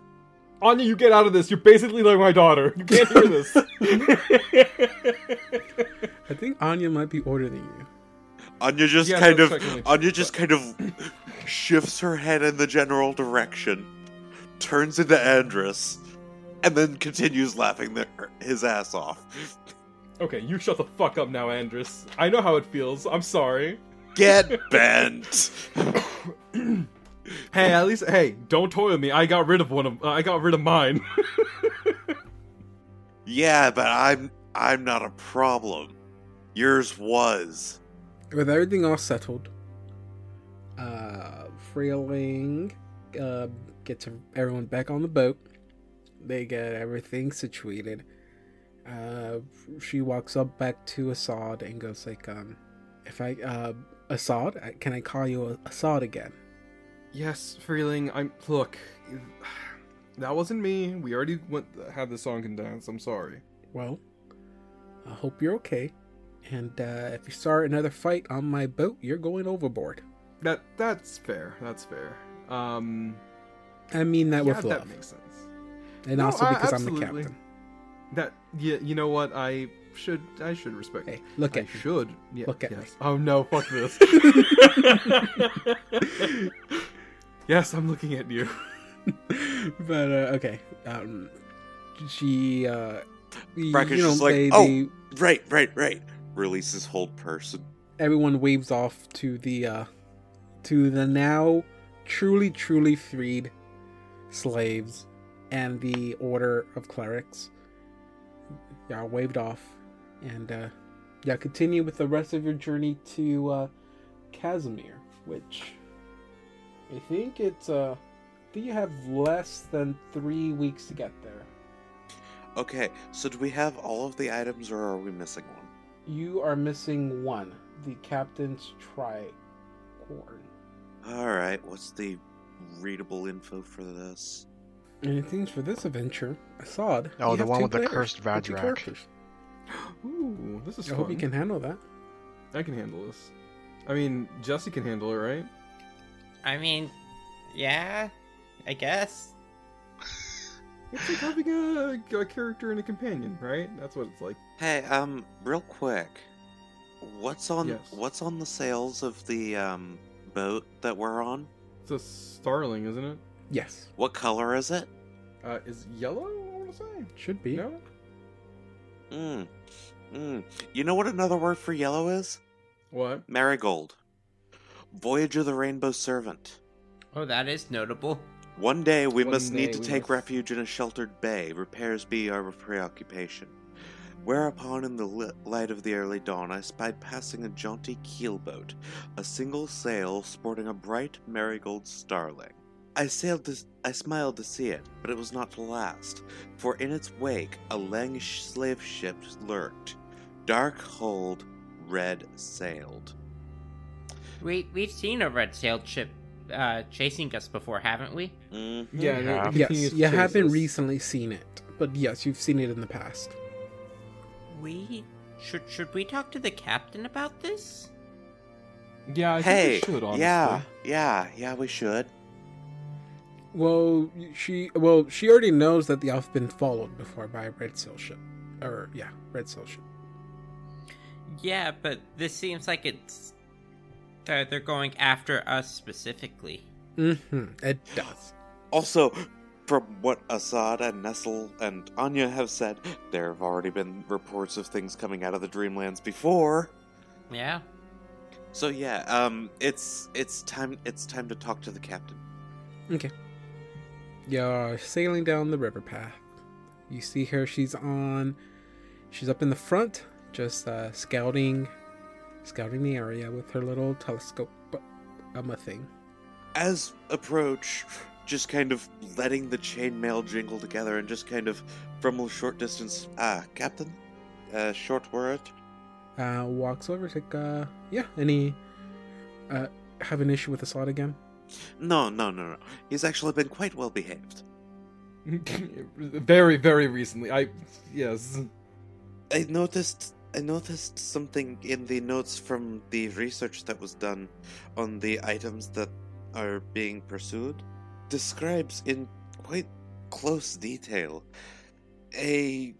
[SPEAKER 5] Anya,
[SPEAKER 2] you get out of this. You're basically like my daughter. You can't hear this.
[SPEAKER 3] I think Anya might be older than you.
[SPEAKER 5] Anya just
[SPEAKER 2] Yeah,
[SPEAKER 5] kind of
[SPEAKER 2] that's technically true,
[SPEAKER 5] Anya just kind of shifts her head in the general direction, turns into Andrus, and then continues laughing their, his ass off.
[SPEAKER 2] okay, you shut the fuck up now, Andrus. I know how it feels. I'm sorry.
[SPEAKER 5] Get bent.
[SPEAKER 2] Hey, at least hey, don't toy with me. I got rid of one of. Uh, I got rid of mine.
[SPEAKER 5] yeah, but I'm I'm not a problem. Yours was.
[SPEAKER 3] With everything all settled, uh, Freeling uh, gets everyone back on the boat. They get everything situated. Uh, she walks up back to Assad and goes like, um, "If I, uh, Assad, I- can I call you Assad again?"
[SPEAKER 2] Yes, Freeling. I'm look. That wasn't me. We already went had the song and dance. I'm sorry.
[SPEAKER 3] Well, I hope you're okay. And uh, if you start another fight on my boat, you're going overboard.
[SPEAKER 2] That that's fair. That's fair. Um,
[SPEAKER 3] I mean that
[SPEAKER 2] yeah,
[SPEAKER 3] with
[SPEAKER 2] that makes sense.
[SPEAKER 3] and
[SPEAKER 2] No,
[SPEAKER 3] also because I'm the captain.
[SPEAKER 2] That yeah, you know what? I should I should respect.
[SPEAKER 3] Hey, look
[SPEAKER 2] I
[SPEAKER 3] at me.
[SPEAKER 2] should. Yeah,
[SPEAKER 3] Look at
[SPEAKER 2] yes.
[SPEAKER 3] me.
[SPEAKER 2] Oh no, fuck this. yes, I'm looking at you.
[SPEAKER 3] but uh, okay, um, she, uh,
[SPEAKER 5] Brackish
[SPEAKER 3] you know,
[SPEAKER 5] is like,
[SPEAKER 3] they,
[SPEAKER 5] "Oh."
[SPEAKER 3] they,
[SPEAKER 5] Right, right, right. Releases hold person.
[SPEAKER 3] everyone waves off to the, uh, to the now truly, truly freed slaves and the order of clerics. Y'all waved off, and uh, yeah, continue with the rest of your journey to uh, Casimir, which I think it's uh, I think you have less than three weeks to get there.
[SPEAKER 5] Okay, so do we have all of the items or are we missing one?
[SPEAKER 3] You are missing one, the captain's tricorn.
[SPEAKER 5] Alright, what's the readable info for this?
[SPEAKER 3] Anything for this adventure? Assad.
[SPEAKER 1] Oh,
[SPEAKER 3] you
[SPEAKER 1] the
[SPEAKER 3] have
[SPEAKER 1] one
[SPEAKER 3] two
[SPEAKER 1] with the cursed
[SPEAKER 3] with two
[SPEAKER 1] Vajrak.
[SPEAKER 2] Ooh, this is
[SPEAKER 3] I
[SPEAKER 2] fun.
[SPEAKER 3] hope you can handle that.
[SPEAKER 2] I can handle this. I mean, Jesse can handle it, right?
[SPEAKER 4] I mean, yeah, I guess.
[SPEAKER 2] It's like having a, a character and a companion, right? That's what it's like.
[SPEAKER 5] Hey, um, real quick. What's on
[SPEAKER 2] Yes.
[SPEAKER 5] what's on the sails of the um boat that we're on?
[SPEAKER 2] it's a starling, isn't it?
[SPEAKER 3] Yes,
[SPEAKER 5] What color is it?
[SPEAKER 2] Uh, is yellow? I want to say.
[SPEAKER 3] should be.
[SPEAKER 2] No.
[SPEAKER 5] Mm. Mm. You know what another word for yellow is?
[SPEAKER 2] What?
[SPEAKER 5] Marigold. Voyage of the Rainbow Serpent.
[SPEAKER 4] Oh, that is notable.
[SPEAKER 5] One day we
[SPEAKER 2] One
[SPEAKER 5] must need to take
[SPEAKER 2] must-
[SPEAKER 5] refuge in a sheltered bay. Repairs be our preoccupation. Whereupon, in the li- light of the early dawn, I spied passing a jaunty keelboat, a single sail sporting a bright marigold starling. I sailed to, I smiled to see it, but it was not to last, for in its wake a Langish slave ship lurked, dark hulled, red sailed.
[SPEAKER 4] We we've seen a red sailed ship uh, chasing us before, haven't we?
[SPEAKER 5] Mhm.
[SPEAKER 2] Yeah.
[SPEAKER 1] Yeah.
[SPEAKER 3] Yes,
[SPEAKER 2] continues
[SPEAKER 3] you haven't recently seen it, but yes, you've seen it in the past.
[SPEAKER 4] We should should we talk to the captain about this?
[SPEAKER 2] Yeah, I
[SPEAKER 5] Hey,
[SPEAKER 2] think we should. Honestly.
[SPEAKER 5] yeah, yeah, yeah, we should.
[SPEAKER 3] Well, she well she already knows that the elf been followed before by a red sail ship, or yeah, red sail ship.
[SPEAKER 4] Yeah, but this seems like it's they're, they're going after us specifically.
[SPEAKER 3] Mm-hmm. It does.
[SPEAKER 5] Also, from what Assad and Nestle and Anya have said, there have already been reports of things coming out of the Dreamlands before.
[SPEAKER 4] Yeah.
[SPEAKER 5] So yeah, um, it's it's time it's time to talk to the captain.
[SPEAKER 3] Okay. You're sailing down the river path. You see her. She's on. She's up in the front, just uh, scouting, scouting the area with her little telescope, um, a thing.
[SPEAKER 5] As approach, just kind of letting the chainmail jingle together and just kind of from a short distance, ah, captain, uh, short word.
[SPEAKER 3] Uh, walks over. It's like, uh, yeah. Any, uh, have an issue with Assad again?
[SPEAKER 5] No, no, no, no. He's actually been quite well behaved.
[SPEAKER 2] very, very recently. I yes.
[SPEAKER 5] I noticed I noticed something in the notes from the research that was done on the items that are being pursued describes in quite close detail a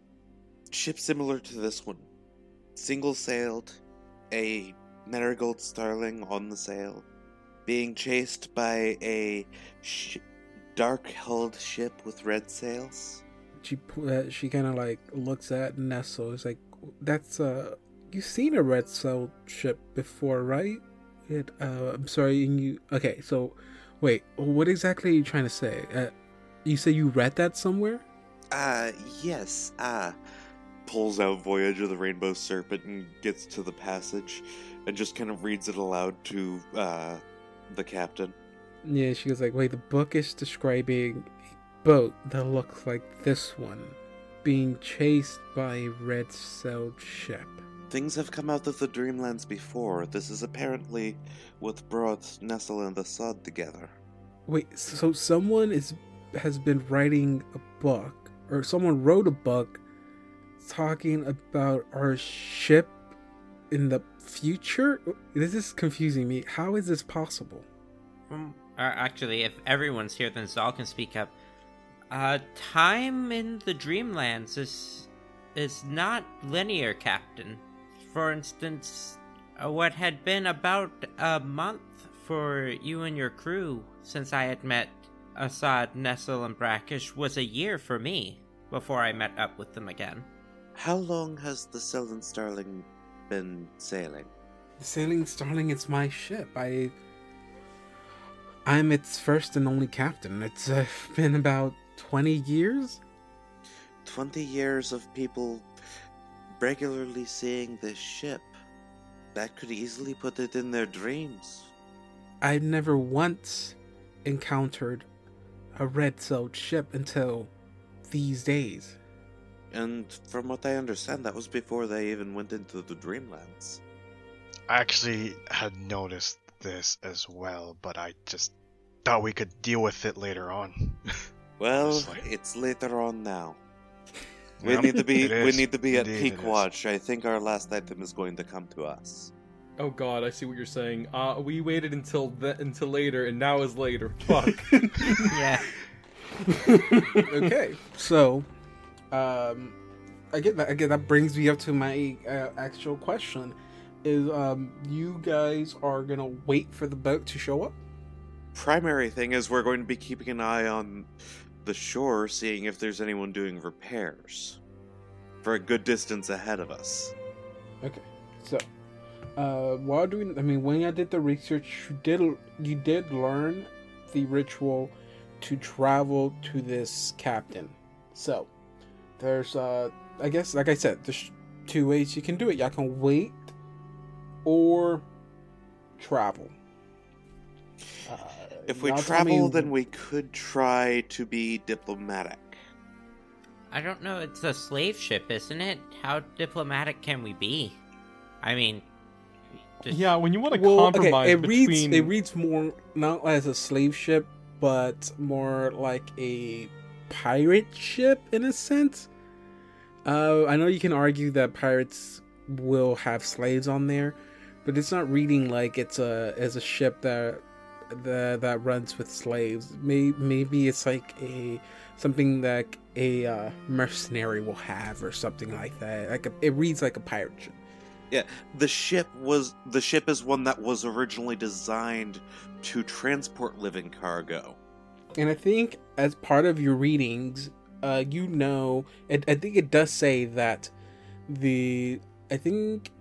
[SPEAKER 5] ship similar to this one single sailed a marigold starling on the sail being chased by a sh- dark hulled ship with red sails
[SPEAKER 3] She uh, she kind of like looks at Nestle. It's like, that's uh, you've seen a red cell ship before, right? It, uh, I'm sorry, and you. Okay, so wait, what exactly are you trying to say? Uh, you say you read that somewhere?
[SPEAKER 5] Uh, yes, uh. Pulls out Voyage of the Rainbow Serpent and gets to the passage and just kind of reads it aloud to, uh, the captain.
[SPEAKER 3] Yeah, she goes like, wait, the book is describing a boat that looks like this one being chased by a red sailed ship.
[SPEAKER 5] Things have come out of the Dreamlands before. This is apparently what brought Nestle and the Sod together.
[SPEAKER 3] Wait, so someone is has been writing a book, or someone wrote a book talking about our ship in the future? This is confusing me. How is this possible?
[SPEAKER 4] Um, actually, if everyone's here, then Zal can speak up. Uh, time in the Dreamlands is is not linear, Captain. For instance, uh, what had been about a month for you and your crew since I had met Assad, Nestle, and Brackish was a year for me before I met up with them again.
[SPEAKER 5] How long has the Sylvan Starling been sailing?
[SPEAKER 3] The Sailing Starling is my ship. I I'm its first and only captain. It's uh, been about 20 years.
[SPEAKER 5] 20 years of people regularly seeing this ship. That could easily put it in their dreams.
[SPEAKER 3] I've never once encountered a red sailed ship until these days.
[SPEAKER 5] And from what I understand, that was before they even went into the Dreamlands.
[SPEAKER 1] I actually had noticed this as well, but I just thought we could deal with it later on.
[SPEAKER 5] Well,
[SPEAKER 1] Honestly.
[SPEAKER 5] it's later on now. We
[SPEAKER 1] Yep,
[SPEAKER 5] need to be
[SPEAKER 1] it
[SPEAKER 5] we
[SPEAKER 1] is.
[SPEAKER 5] need to be at
[SPEAKER 1] Indeed
[SPEAKER 5] peak watch. I think our last item is going to come to us.
[SPEAKER 2] Oh God, I see what you're saying. Uh, we waited until the, until later, and now is later. Fuck.
[SPEAKER 4] Yeah.
[SPEAKER 3] okay, so um, I get that. Again, that brings me up to my uh, actual question: Is um, you guys are gonna wait for the boat to show up?
[SPEAKER 5] primary thing is we're going to be keeping an eye on the shore, seeing if there's anyone doing repairs for a good distance ahead of us.
[SPEAKER 3] Okay, so uh, while doing, I mean, when I did the research, you did you did learn the ritual to travel to this captain. So there's, uh, I guess, like I said, there's two ways you can do it. Y'all can wait or travel. Uh,
[SPEAKER 5] If we
[SPEAKER 3] y'all me-
[SPEAKER 5] travel, then we could try to be diplomatic.
[SPEAKER 4] I don't know. It's a slave ship, isn't it? How diplomatic can we be? I mean, just,
[SPEAKER 2] Yeah, when you want to
[SPEAKER 3] well,
[SPEAKER 2] compromise
[SPEAKER 3] okay, it
[SPEAKER 2] between
[SPEAKER 3] reads it reads more not as a slave ship, but more like a pirate ship in a sense. Uh, I know you can argue that pirates will have slaves on there, but it's not reading like it's a as a ship that that that runs with slaves. May, maybe it's like a something that a uh, mercenary will have or something like that. Like a, it reads like a pirate ship.
[SPEAKER 5] Yeah, the ship was the ship is one that was originally designed to transport living cargo.
[SPEAKER 3] And I think as part of your readings, uh, you know, it, I think it does say that the I think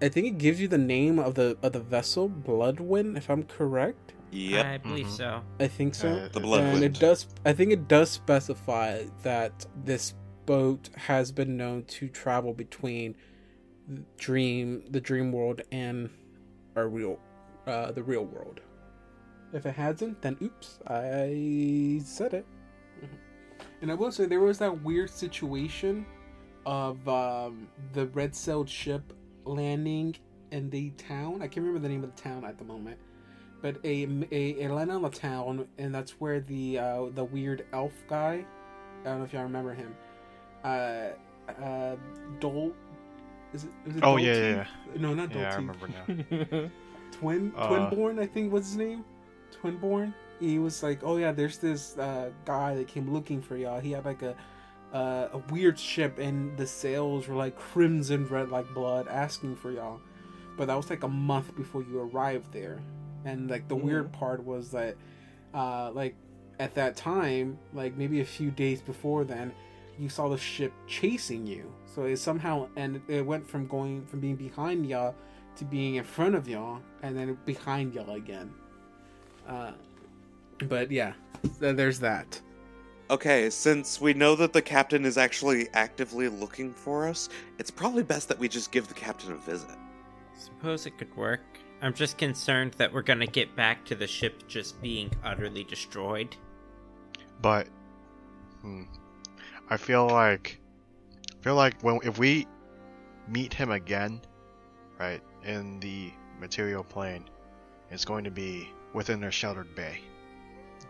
[SPEAKER 3] I think it gives you the name of the of the vessel, Bloodwind, if I'm correct.
[SPEAKER 5] Yep.
[SPEAKER 4] I believe
[SPEAKER 1] Mhm.
[SPEAKER 4] so.
[SPEAKER 3] I think so.
[SPEAKER 1] Uh,
[SPEAKER 5] The Bloodwind.
[SPEAKER 3] and it does. I think it does specify that this boat has been known to travel between dream, the dream world, and our real, uh, the real world. If it hasn't, then oops, I said it. And I will say there was that weird situation of um, the red sailed ship landing in the town. I can't remember the name of the town at the moment, but a a, a on the town, and that's where the uh, the weird elf guy. I don't know if y'all remember him. Uh, uh, Dol. Is it?
[SPEAKER 1] Oh, yeah, yeah,
[SPEAKER 3] Dolteeth? No, not
[SPEAKER 1] Yeah, I remember now.
[SPEAKER 3] Twin
[SPEAKER 1] Uh,
[SPEAKER 3] Twinborn, I think was his name. Twinborn. He was like, oh yeah, there's this uh, guy that came looking for y'all. He had like a uh, a weird ship, and the sails were like crimson red like blood, asking for y'all. But that was like a month before you arrived there, and like the weird part was that, uh, like at that time, like maybe a few days before then, you saw the ship chasing you. So it somehow and it went from going from being behind y'all to being in front of y'all and then behind y'all again. Uh, but yeah, th- there's that.
[SPEAKER 5] Okay, since we know that the captain is actually actively looking for us, it's probably best that we just give the captain a visit.
[SPEAKER 4] Suppose it could work. I'm just concerned that we're gonna get back to the ship just being utterly destroyed.
[SPEAKER 1] But hmm, I feel like I feel like when if we meet him again, right, in the material plane, it's going to be within their sheltered bay.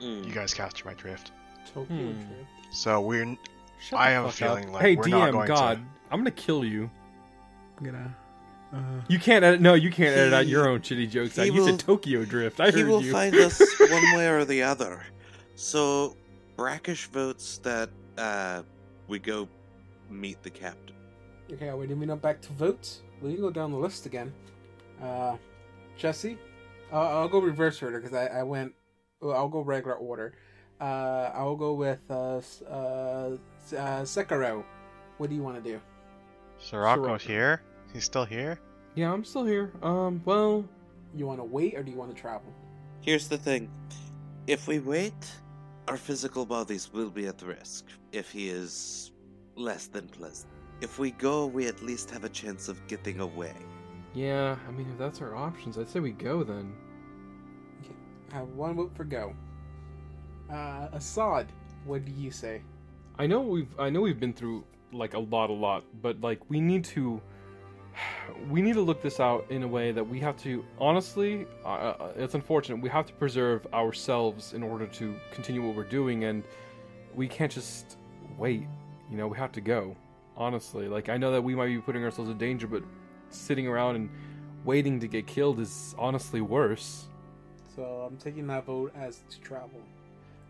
[SPEAKER 5] Mm.
[SPEAKER 1] You guys capture my drift.
[SPEAKER 3] Tokyo
[SPEAKER 2] Hmm.
[SPEAKER 3] trip.
[SPEAKER 1] So we're
[SPEAKER 2] Shut
[SPEAKER 1] I have a
[SPEAKER 2] fuck up.
[SPEAKER 1] feeling like
[SPEAKER 2] hey,
[SPEAKER 1] we're
[SPEAKER 2] DM
[SPEAKER 1] not going to-
[SPEAKER 2] God, I'm gonna kill you.
[SPEAKER 3] I'm gonna. Uh,
[SPEAKER 2] You can't edit. No, you can't edit out your own shitty jokes.
[SPEAKER 5] he
[SPEAKER 2] out. You
[SPEAKER 5] will-
[SPEAKER 2] said Tokyo Drift. I
[SPEAKER 5] he
[SPEAKER 2] heard
[SPEAKER 5] will
[SPEAKER 2] you.
[SPEAKER 5] find us one way or the other. So Brackish votes that uh, we go meet the captain.
[SPEAKER 3] okay, are we moving up back to votes? We can go down the list again. Uh, Jesse, uh, I'll go reverse order because I, I went. well, I'll go regular order. Uh, I'll go with uh, uh, S- uh, Sekiro. What do you want to do?
[SPEAKER 1] Sirocco's
[SPEAKER 2] Sirocco.
[SPEAKER 1] here. He's still here.
[SPEAKER 2] Yeah, I'm still here. Um, well,
[SPEAKER 3] You want to wait or do you want to travel?
[SPEAKER 5] Here's the thing if we wait, our physical bodies will be at risk if he is less than pleasant. If we go, we at least have a chance of getting away.
[SPEAKER 2] yeah. I mean, if that's our options, I'd say we go then.
[SPEAKER 3] I have one vote for go. Uh, Assad, what do you say?
[SPEAKER 2] I know we've I know we've been through like a lot, a lot, but like we need to we need to look this out in a way that we have to honestly. Uh, uh, it's unfortunate we have to preserve ourselves in order to continue what we're doing, and we can't just wait. You know, we have to go. Honestly, like I know that we might be putting ourselves in danger, but sitting around and waiting to get killed is honestly worse.
[SPEAKER 3] So I'm taking that vote as to travel.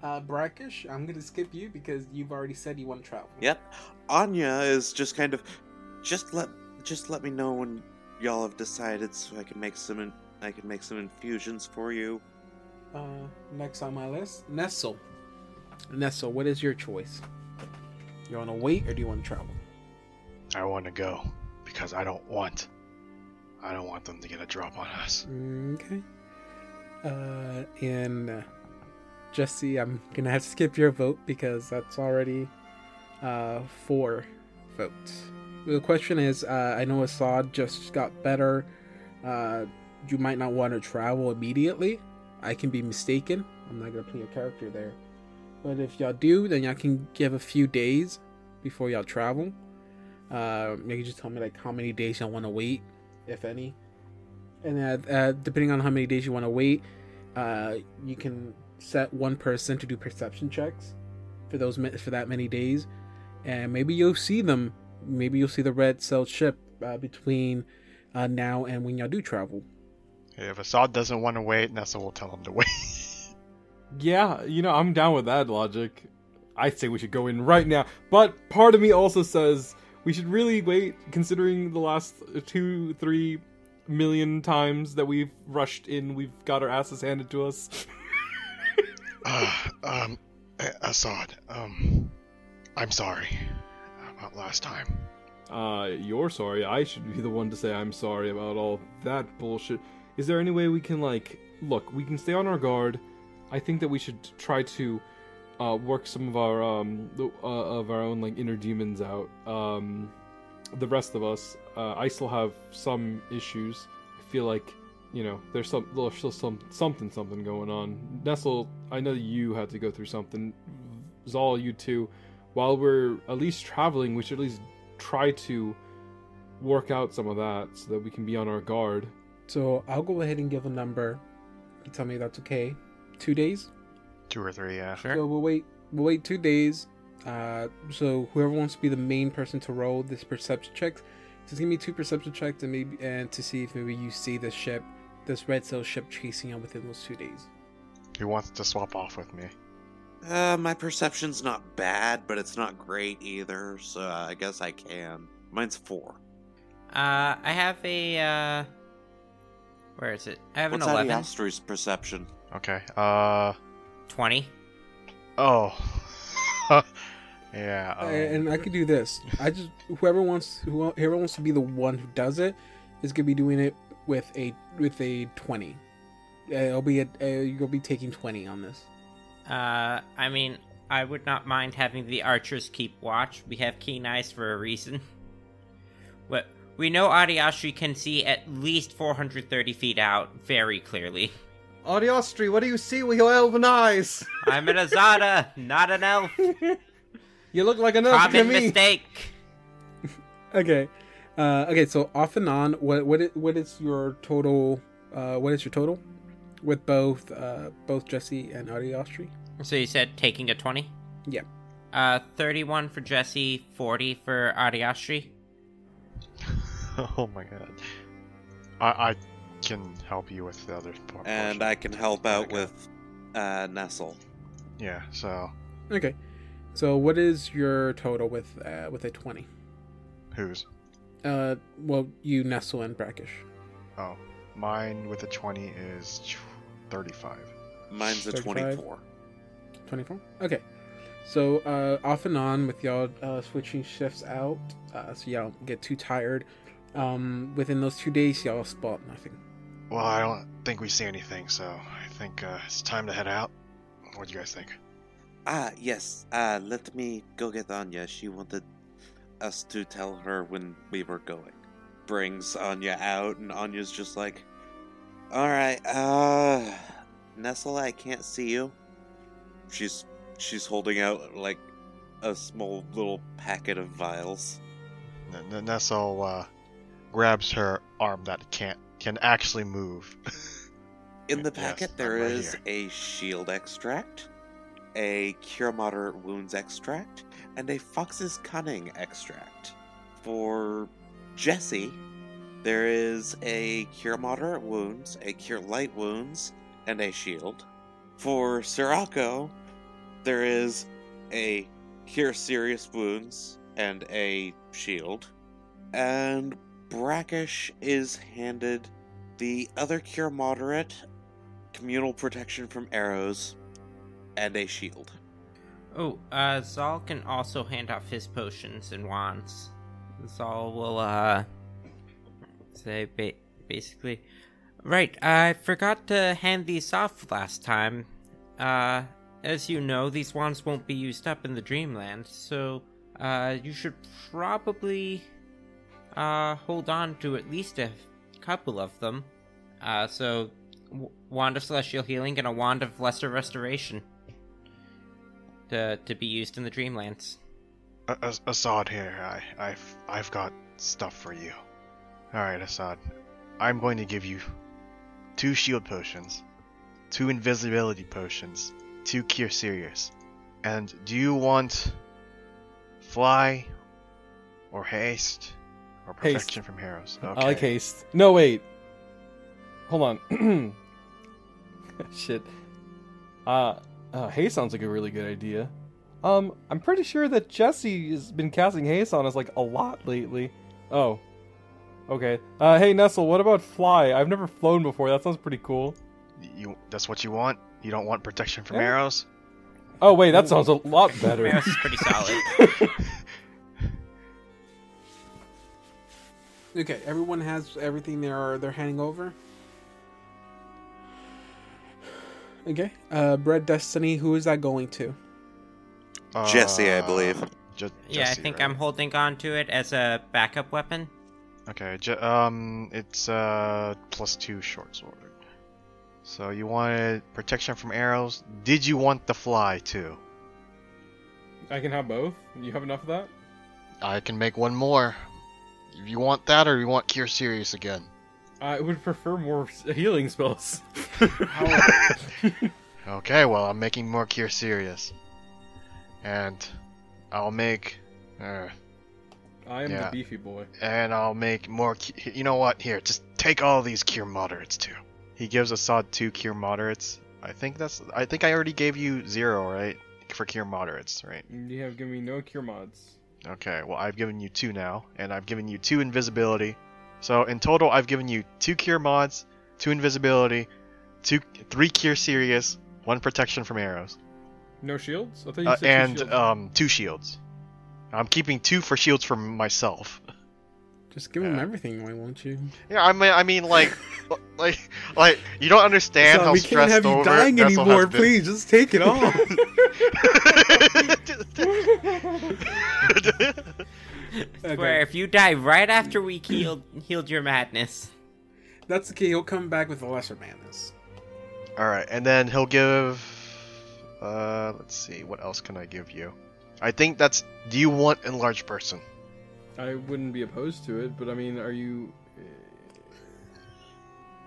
[SPEAKER 3] Uh, Brackish, I'm gonna skip you because you've already said you want to travel.
[SPEAKER 5] Yep. Anya is just kind of just let just let me know when y'all have decided so I can make some in, I can make some infusions for you.
[SPEAKER 3] Uh, next on my list, Nestle. Nestle, what is your choice? You want to wait or do you want to travel?
[SPEAKER 1] I want to go because I don't want. I don't want them to get a drop on us.
[SPEAKER 3] Okay. Uh, and uh, Jesse, I'm gonna have to skip your vote because that's already uh, four votes. The question is, uh, I know Assad just got better. Uh, you might not want to travel immediately. I can be mistaken. I'm not gonna play a character there. But if y'all do, then y'all can give a few days before y'all travel. Uh, maybe just tell me like how many days y'all want to wait, if any. And uh, uh, depending on how many days you want to wait, uh, you can set one person to do perception checks for those for that many days, and maybe you'll see them. Maybe you'll see the red cell ship uh, between uh, now and when y'all do travel.
[SPEAKER 1] If Assad doesn't want to wait, Nessa will tell him to wait.
[SPEAKER 2] Yeah, you know, I'm down with that logic. I say we should go in right now. But part of me also says we should really wait, considering the last two, three million times that we've rushed in, we've got our asses handed to us.
[SPEAKER 1] uh, um, Assad, um, I'm sorry about last time.
[SPEAKER 2] Uh, you're sorry. I should be the one to say I'm sorry about all that bullshit. Is there any way we can, like, look, we can stay on our guard. I think that we should try to uh, work some of our um uh, of our own like inner demons out. Um, the rest of us, uh, I still have some issues. I feel like you know there's some there's still some something something going on. Nestle, I know you had to go through something. Zal, you too. While we're at least traveling, we should at least try to work out some of that so that we can be on our guard.
[SPEAKER 3] So I'll go ahead and give a number. You tell me that's okay. Two days.
[SPEAKER 1] Two or three, yeah.
[SPEAKER 4] Sure.
[SPEAKER 3] So we'll wait. We'll wait two days. Uh, so whoever wants to be the main person to roll this perception check, just give me two perception checks and maybe and to see if maybe you see the ship, this red sail ship chasing you within those two days.
[SPEAKER 1] He wants to swap off with me.
[SPEAKER 5] Uh, my perception's not bad, but it's not great either, so I guess I can. Mine's four.
[SPEAKER 4] Uh, I have a, uh... Where is it? I have
[SPEAKER 5] What's
[SPEAKER 4] an 11.
[SPEAKER 5] Adiastri's perception?
[SPEAKER 1] Okay. Uh.
[SPEAKER 4] 20.
[SPEAKER 1] Oh. yeah. Um,
[SPEAKER 3] and I could do this. I just whoever wants whoever wants to be the one who does it is gonna be doing it with a with a twenty. Uh, it'll be a, uh, you'll be taking twenty on this.
[SPEAKER 4] Uh, I mean, I would not mind having the archers keep watch. We have keen eyes for a reason. What we know Adiastri can see at least 430 feet out very clearly.
[SPEAKER 2] Adiastri, what do you see with your elven eyes?
[SPEAKER 4] I'm an Azata, not an elf.
[SPEAKER 2] You look like an elf to
[SPEAKER 4] Common
[SPEAKER 2] me.
[SPEAKER 4] mistake.
[SPEAKER 3] Okay, uh, okay. So off and on, what what is, what is your total? Uh, what is your total with both uh, both Jesse and Adiastri?
[SPEAKER 4] So you said taking a 20?
[SPEAKER 3] Yeah.
[SPEAKER 4] Uh, 31 for Jesse, 40 for Adiastri.
[SPEAKER 1] oh my god. I I can help you with the other part.
[SPEAKER 5] And I can help out with uh, Nestle.
[SPEAKER 1] Yeah. So
[SPEAKER 3] Okay, so what is your total with uh, with a twenty?
[SPEAKER 1] who's?
[SPEAKER 3] Uh, well, you Nestle and Brackish.
[SPEAKER 1] Oh, mine with a twenty is thirty-five.
[SPEAKER 5] Mine's a
[SPEAKER 3] 35.
[SPEAKER 5] 24.
[SPEAKER 3] 24 okay so uh off and on with y'all uh switching shifts out uh so y'all get too tired um within those two days y'all spot nothing
[SPEAKER 1] Well, I don't think we see anything, so I think uh, it's time to head out. What do you guys think?
[SPEAKER 5] Ah, yes. Uh, let me go get Anya. She wanted us to tell her when we were going. Brings Anya out, and Anya's just like, "All right, uh, Nestle, I can't see you." She's she's holding out like a small little packet of vials.
[SPEAKER 1] N- N- Nestle uh, grabs her arm that can't can actually move.
[SPEAKER 5] In the packet,
[SPEAKER 1] I'm
[SPEAKER 5] there
[SPEAKER 1] right
[SPEAKER 5] is
[SPEAKER 1] here.
[SPEAKER 5] a shield extract, a cure moderate wounds extract, and a fox's cunning extract. For Jesse, there is a cure moderate wounds, a cure light wounds, and a shield. For Sirocco, there is a cure serious wounds and a shield. And Brackish is handed the other cure moderate communal protection from arrows, and a shield.
[SPEAKER 4] Oh, uh, Zal can also hand off his potions and wands. Zal will, uh, say ba- basically, right, I forgot to hand these off last time. Uh, as you know, these wands won't be used up in the Dreamland, so, uh, you should probably, uh, hold on to at least a couple of them. Uh, so, w- Wand of Celestial Healing and a Wand of Lesser Restoration to to be used in the Dreamlands.
[SPEAKER 1] Assad here, I, I've, I've got stuff for you. Alright, Assad. I'm going to give you two shield potions, two invisibility potions, two cure serious. And do you want fly or haste or
[SPEAKER 2] Haste.
[SPEAKER 1] protection from arrows?
[SPEAKER 2] I like haste. No, wait. Hold on. Shit. Uh, uh, haste sounds like a really good idea. Um, I'm pretty sure that Jesse has been casting haste on us like a lot lately. Oh. Okay. Uh, hey Nestle, what about fly? I've never flown before. That sounds pretty cool.
[SPEAKER 1] You, that's what you want? You don't want protection from
[SPEAKER 2] Yeah.
[SPEAKER 1] arrows?
[SPEAKER 2] Oh wait, that sounds a lot better.
[SPEAKER 4] Arrows is pretty solid.
[SPEAKER 3] Okay, everyone has everything they're they're handing over. Okay, uh, Bread Destiny. Who is that going to?
[SPEAKER 5] Jesse, I
[SPEAKER 1] Uh,
[SPEAKER 5] believe.
[SPEAKER 1] Je-
[SPEAKER 4] yeah, I think
[SPEAKER 1] right?
[SPEAKER 4] I'm holding on to it as a backup weapon.
[SPEAKER 1] Okay, Je- um, it's uh plus two short sword. So you wanted protection from arrows. Did you want the fly too?
[SPEAKER 2] I can have both. You have enough of that?
[SPEAKER 1] I can make one more. If you want that, or you want cure serious again?
[SPEAKER 2] I would prefer more healing spells.
[SPEAKER 1] Okay, well I'm making more cure serious, and I'll make, uh,
[SPEAKER 2] I am
[SPEAKER 1] Yeah.
[SPEAKER 2] the beefy boy.
[SPEAKER 1] and I'll make more. Cu- you know what? Here, just take all these cure moderates too. He gives Assad two cure moderates. I think that's. I think I already gave you zero, right? For cure moderates, right?
[SPEAKER 2] You have given me no cure mods.
[SPEAKER 1] Okay, well, I've given you two now, and I've given you two invisibility. So in total, I've given you two cure mods, two invisibility, two, three cure serious, one protection from arrows,
[SPEAKER 2] No shields? I thought you
[SPEAKER 1] uh,
[SPEAKER 2] said two
[SPEAKER 1] and
[SPEAKER 2] shields.
[SPEAKER 1] um, two shields. I'm keeping two for shields for myself.
[SPEAKER 3] Just give him
[SPEAKER 1] Yeah.
[SPEAKER 3] everything. Why won't you?
[SPEAKER 1] Yeah, I mean, I mean, like, like, like, you don't understand
[SPEAKER 3] So
[SPEAKER 1] how
[SPEAKER 3] we can't have you dying anymore. Please, just take it off.
[SPEAKER 4] Where if you die right after we healed healed your madness.
[SPEAKER 3] That's okay. He'll come back with a lesser madness.
[SPEAKER 1] All right, and then he'll give. Uh, let's see, what else can I give you? I think that's. Do you want enlarged person?
[SPEAKER 2] I wouldn't be opposed to it, but I mean, are you?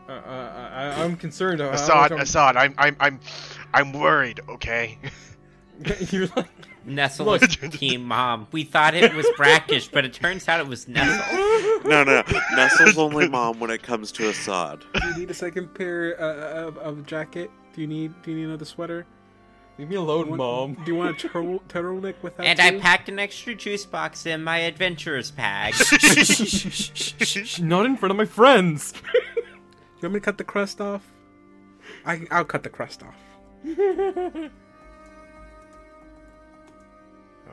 [SPEAKER 2] Uh, I, I, I'm concerned. How, how
[SPEAKER 1] Assad,
[SPEAKER 2] I'm-
[SPEAKER 1] Assad, I'm, I'm, I'm, I'm worried. Okay.
[SPEAKER 2] You're like,
[SPEAKER 4] Nestle
[SPEAKER 2] Look.
[SPEAKER 4] is team mom. We thought it was brackish, but it turns out it was Nestle.
[SPEAKER 5] No, no, Nestle's only mom when it comes to Assad.
[SPEAKER 3] Do you need a second pair uh, of, of jacket? Do you need Do you need another sweater?
[SPEAKER 2] Leave me alone,
[SPEAKER 3] Want-
[SPEAKER 2] mom.
[SPEAKER 3] Do you want a turtle, turtleneck with that?
[SPEAKER 4] And I packed an extra juice box in my adventurer's bag.
[SPEAKER 2] Not in front of my friends.
[SPEAKER 3] You want me to cut the crust off? I I'll cut the crust off.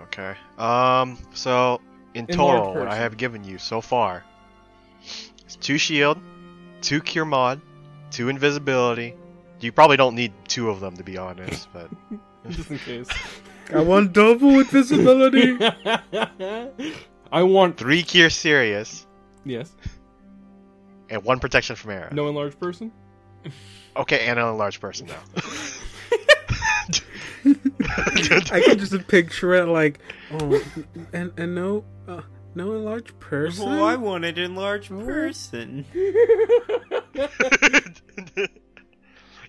[SPEAKER 1] Okay. Um. So in
[SPEAKER 2] Enlarged
[SPEAKER 1] total, what I have given you so far is two shield, two cure mod, two invisibility. You probably don't need two of them to be honest, but
[SPEAKER 2] Just in case.
[SPEAKER 3] I want double invisibility.
[SPEAKER 2] I want.
[SPEAKER 1] three cure serious
[SPEAKER 2] Yes.
[SPEAKER 1] and one protection from arrow.
[SPEAKER 2] No enlarged person.
[SPEAKER 1] Okay, and an enlarged person now.
[SPEAKER 3] I can just picture it like, oh, and and no, uh, no enlarged person.
[SPEAKER 4] oh, I wanted an enlarged person.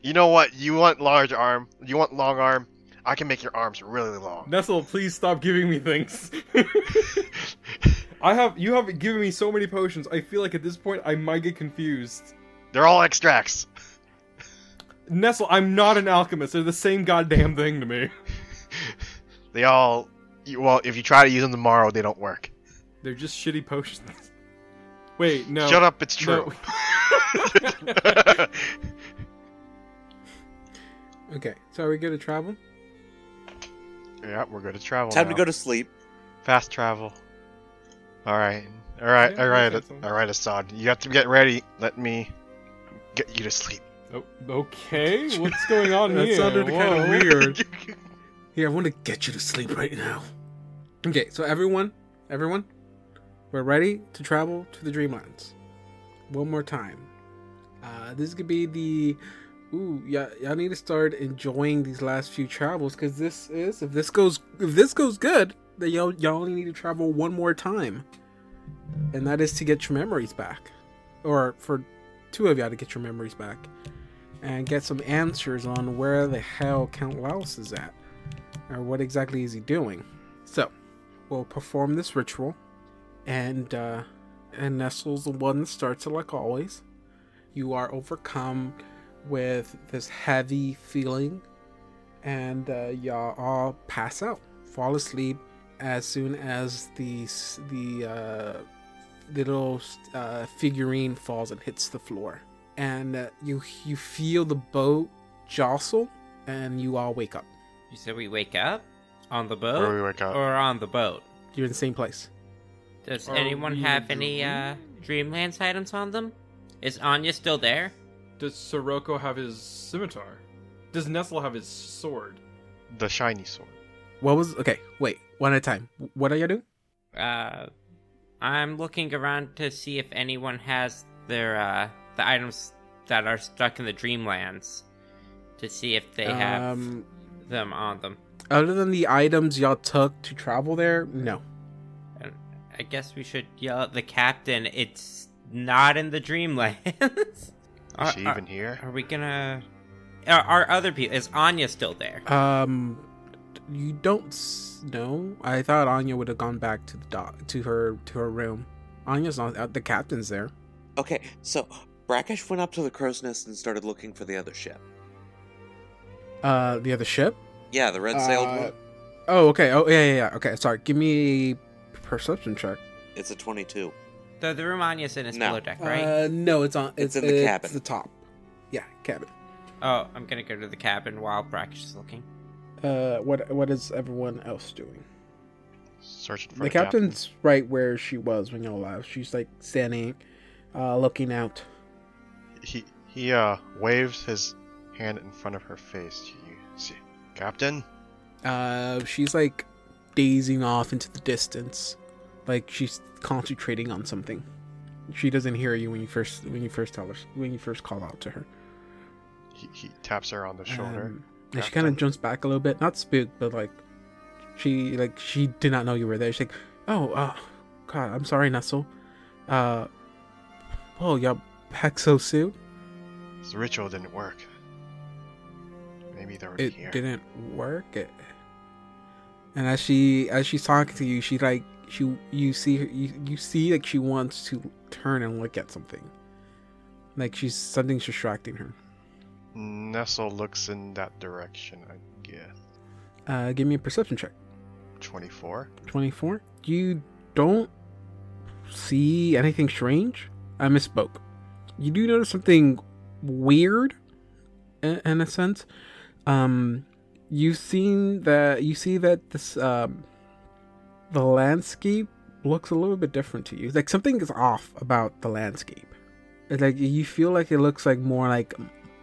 [SPEAKER 1] You know what? You want large arm. You want long arm. I can make your arms really long.
[SPEAKER 2] Nestle, please stop giving me things. I have you have given me so many potions. I feel like at this point I might get confused.
[SPEAKER 1] They're all extracts.
[SPEAKER 2] Nestle, I'm not an alchemist. They're the same goddamn thing to me.
[SPEAKER 1] They all. Well, if you try to use them tomorrow, they don't work.
[SPEAKER 2] They're just shitty potions. Wait, no.
[SPEAKER 1] Shut up! It's true.
[SPEAKER 2] No.
[SPEAKER 3] Okay, so are we good to travel?
[SPEAKER 1] Yeah, we're good to travel.
[SPEAKER 5] Time
[SPEAKER 1] now.
[SPEAKER 5] to go to sleep.
[SPEAKER 1] Fast travel. All right, all right,
[SPEAKER 2] yeah,
[SPEAKER 1] all right,
[SPEAKER 2] all right,
[SPEAKER 1] all right, Assad. You have to get ready. Let me get you to sleep.
[SPEAKER 2] Oh, okay, what's going on
[SPEAKER 3] That
[SPEAKER 2] here?
[SPEAKER 3] sounded kinda
[SPEAKER 2] Whoa.
[SPEAKER 3] weird. Here, I want to get you to sleep right now. Okay, so everyone, everyone, we're ready to travel to the Dreamlands. One more time. Uh, this could be the. Ooh, yeah, y'all need to start enjoying these last few travels because this is if this goes if this goes good, then y'all y'all only need to travel one more time, and that is to get your memories back, or for two of y'all to get your memories back, and get some answers on where the hell Count Laos is at. Or what exactly is he doing? So, we'll perform this ritual, and uh, and Nestle's the one that starts it like always. You are overcome with this heavy feeling, and uh, y'all all pass out, fall asleep as soon as the the uh, little uh, figurine falls and hits the floor, and uh, you you feel the boat jostle, and you all wake up.
[SPEAKER 4] You said we wake up on the boat
[SPEAKER 1] Where we wake up.
[SPEAKER 4] or on the boat.
[SPEAKER 3] You're in the same place.
[SPEAKER 4] Does
[SPEAKER 2] Are
[SPEAKER 4] anyone have
[SPEAKER 2] the
[SPEAKER 4] any uh, Dreamlands items on them? Is Anya still there?
[SPEAKER 2] Does Sirocco have his scimitar? Does Nestle have his sword?
[SPEAKER 1] The shiny sword.
[SPEAKER 3] What was okay? Wait, one at a time. What are you doing?
[SPEAKER 4] Uh, I'm looking around to see if anyone has their uh, the items that are stuck in the Dreamlands, to see if they have
[SPEAKER 3] Um,
[SPEAKER 4] them on them.
[SPEAKER 3] other than the items y'all took to travel there, no.
[SPEAKER 4] I guess we should yell at the captain. It's not in the Dreamlands.
[SPEAKER 1] Is
[SPEAKER 4] are,
[SPEAKER 1] she
[SPEAKER 4] are-
[SPEAKER 1] even here?
[SPEAKER 4] are we gonna? Are, are other people? Is Anya still there?
[SPEAKER 3] Um, you don't know. I thought Anya would have gone back to the dock to her to her room. Anya's not. Uh, the captain's there.
[SPEAKER 5] Okay, so Brackish went up to the crow's nest and started looking for the other ship.
[SPEAKER 3] Uh, the other ship.
[SPEAKER 5] Yeah, the red sailed
[SPEAKER 3] Uh,
[SPEAKER 5] one.
[SPEAKER 3] Oh, okay. Oh, yeah, yeah, yeah. Okay, sorry. Give me perception check.
[SPEAKER 5] It's a 22.
[SPEAKER 4] The the room Anya's in is
[SPEAKER 5] No.
[SPEAKER 4] below deck, right?
[SPEAKER 3] Uh, no, it's on.
[SPEAKER 5] It's in the cabin.
[SPEAKER 3] the top. Yeah, cabin.
[SPEAKER 4] oh, I'm gonna go to the cabin while Brackish is looking.
[SPEAKER 3] Uh, what what is everyone else doing?
[SPEAKER 1] Searching for
[SPEAKER 3] the
[SPEAKER 1] the, captain.
[SPEAKER 3] captain's right where she was when y'all left. She's like standing, uh, looking out.
[SPEAKER 1] He he uh waves his hand in front of her face. You see, Captain.
[SPEAKER 3] Uh, she's like dazing off into the distance, like she's concentrating on something. She doesn't hear you when you first when you first tell her when you first call out to her.
[SPEAKER 1] He, he taps her on the shoulder.
[SPEAKER 3] Um, and she kind of jumps back a little bit, not spooked, but like she like she did not know you were there. She's like, "Oh, uh, God, I'm sorry, Nestle. Uh, oh, y'all back so soon?
[SPEAKER 1] This ritual didn't work. Maybe they're
[SPEAKER 3] It
[SPEAKER 1] here.
[SPEAKER 3] didn't work." It, and as she as she's talking to you, she like she you see her you, you see like she wants to turn and look at something. Like she's something's distracting her.
[SPEAKER 1] Nestle looks in that direction. I guess.
[SPEAKER 3] Uh, give me a perception check.
[SPEAKER 1] Twenty-four.
[SPEAKER 3] 24 you don't see anything strange i misspoke you do notice something weird in, in a sense um you've seen that you see that this um the landscape looks a little bit different to you like something is off about the landscape it's like you feel like it looks like more like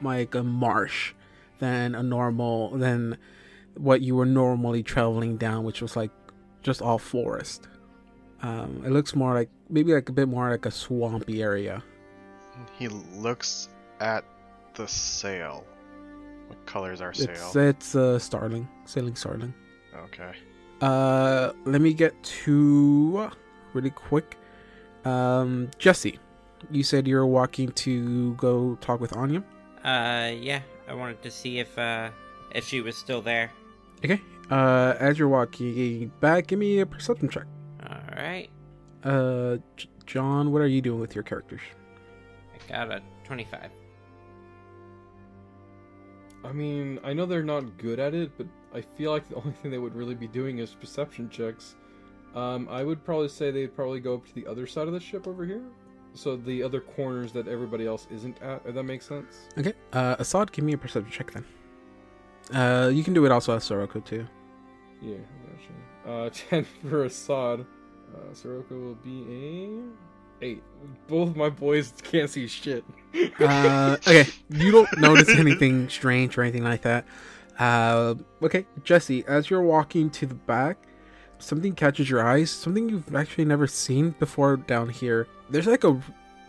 [SPEAKER 3] like a marsh than a normal than what you were normally traveling down which was like just all forest. Um, it looks more like maybe like a bit more like a swampy area.
[SPEAKER 1] He looks at the sail. What color is our sail?
[SPEAKER 3] It's it's uh, starling, sailing starling.
[SPEAKER 1] Okay.
[SPEAKER 3] Uh, let me get to really quick. Um, Jesse, you said you were walking to go talk with Anya.
[SPEAKER 4] Uh, yeah, I wanted to see if uh if she was still there.
[SPEAKER 3] Okay. Uh, as you're walking back, give me a perception check.
[SPEAKER 4] All right,
[SPEAKER 3] Uh, J- John, what are you doing with your characters?
[SPEAKER 4] I got a twenty-five.
[SPEAKER 2] I mean, I know they're not good at it, but I feel like the only thing they would really be doing is perception checks. Um, I would probably say they'd probably go up to the other side of the ship over here. So the other corners that everybody else isn't at, if that makes sense.
[SPEAKER 3] Okay. Uh, Assad, give me a perception check then. Uh, you can do it also as Sirocco too.
[SPEAKER 2] Yeah, actually. Uh, ten for Assad. Uh, Sirocco will be a eight. Both my boys can't see shit.
[SPEAKER 3] Uh, okay, you don't notice anything strange or anything like that. Uh, okay, Jesse, as you're walking to the back, something catches your eyes. Something you've actually never seen before down here. There's like a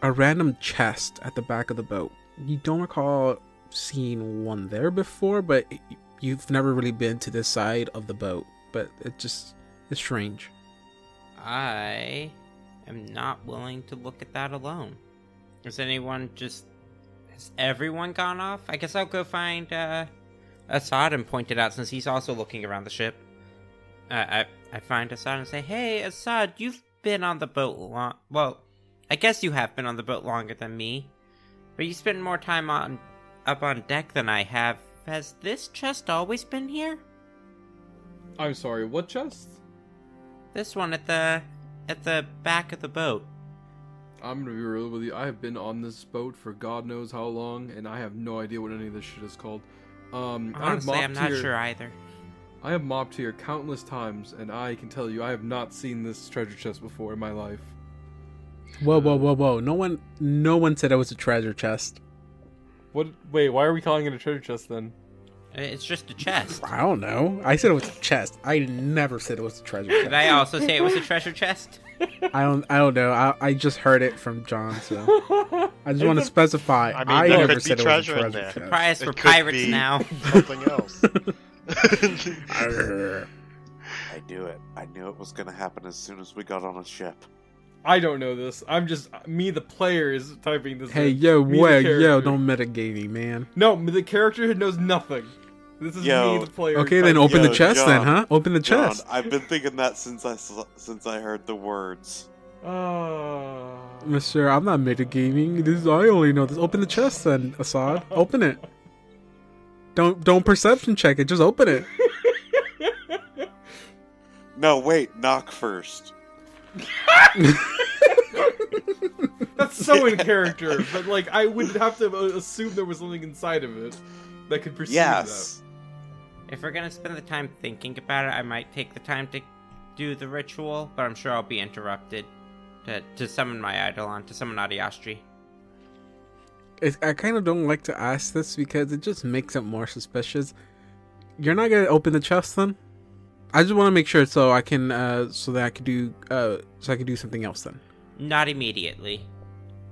[SPEAKER 3] a random chest at the back of the boat. You don't recall seeing one there before, but you've never really been to this side of the boat. But it just it's strange.
[SPEAKER 4] I am not willing to look at that alone. Has anyone just. Has everyone gone off? I guess I'll go find uh, Assad and point it out since he's also looking around the ship. Uh, I, I find Assad and say, Hey, Assad, you've been on the boat long. Well, I guess you have been on the boat longer than me. But you spend more time on up on deck than I have. Has this chest always been here?
[SPEAKER 2] I'm sorry, what chest?
[SPEAKER 4] This one at the at the back of the boat.
[SPEAKER 2] I'm gonna be real with you. I have been on this boat for God knows how long, and I have no idea what any of this shit is called. Um, I have
[SPEAKER 4] Honestly, I'm
[SPEAKER 2] mopped
[SPEAKER 4] not
[SPEAKER 2] here-
[SPEAKER 4] sure either.
[SPEAKER 2] I have mopped here countless times, and I can tell you, I have not seen this treasure chest before in my life.
[SPEAKER 3] Whoa, whoa, whoa, whoa! No one, no one said it was a treasure chest.
[SPEAKER 2] What? Wait, why are we calling it a treasure chest then?
[SPEAKER 4] It's just a chest.
[SPEAKER 3] I don't know. I said it was a chest. I never said it was a treasure chest.
[SPEAKER 4] Did I also say it was a treasure chest?
[SPEAKER 3] I don't. I don't know. I, I just heard it from John, so I just want to specify.
[SPEAKER 1] I
[SPEAKER 3] I,
[SPEAKER 1] there
[SPEAKER 3] never
[SPEAKER 1] could be
[SPEAKER 3] said it was a
[SPEAKER 1] treasure in
[SPEAKER 3] treasure
[SPEAKER 1] there.
[SPEAKER 3] chest.
[SPEAKER 4] Prize
[SPEAKER 1] It
[SPEAKER 4] for
[SPEAKER 1] could
[SPEAKER 4] pirates
[SPEAKER 1] be
[SPEAKER 4] now.
[SPEAKER 1] Something else.
[SPEAKER 3] Arr.
[SPEAKER 5] I knew it. I knew it was gonna happen as soon as we got on a ship.
[SPEAKER 2] I don't know this. I'm just me, the player, is typing this.
[SPEAKER 3] hey,
[SPEAKER 2] in.
[SPEAKER 3] yo,
[SPEAKER 2] Me, the
[SPEAKER 3] wait,
[SPEAKER 2] character.
[SPEAKER 3] yo, don't metagaming, man.
[SPEAKER 2] No, the character who knows nothing. This is
[SPEAKER 5] Yo.
[SPEAKER 2] me, the player.
[SPEAKER 3] Okay, then
[SPEAKER 2] typing-
[SPEAKER 3] open the
[SPEAKER 5] Yo,
[SPEAKER 3] chest, then, huh? Open the
[SPEAKER 5] John,
[SPEAKER 3] chest,
[SPEAKER 5] I've been thinking that since I since I heard the words.
[SPEAKER 2] Ah.
[SPEAKER 3] Mister. I'm not metagaming. This is, I only know this. Open the chest, then, Assad. Open it. Don't don't perception check it. Just open it.
[SPEAKER 5] No, wait, knock first.
[SPEAKER 2] That's so in character, but like I would have to uh, assume there was something inside of it that could perceive
[SPEAKER 5] Yes.
[SPEAKER 4] If we're gonna spend the time thinking about it, I might take the time to do the ritual, but I'm sure I'll be interrupted to, to summon my Eidolon, to summon Adiastri.
[SPEAKER 3] It's, I kind of don't like to ask this because it just makes it more suspicious. You're not gonna open the chest then? I just want to make sure so I can uh so that I can do uh so I can do something else then.
[SPEAKER 4] Not immediately.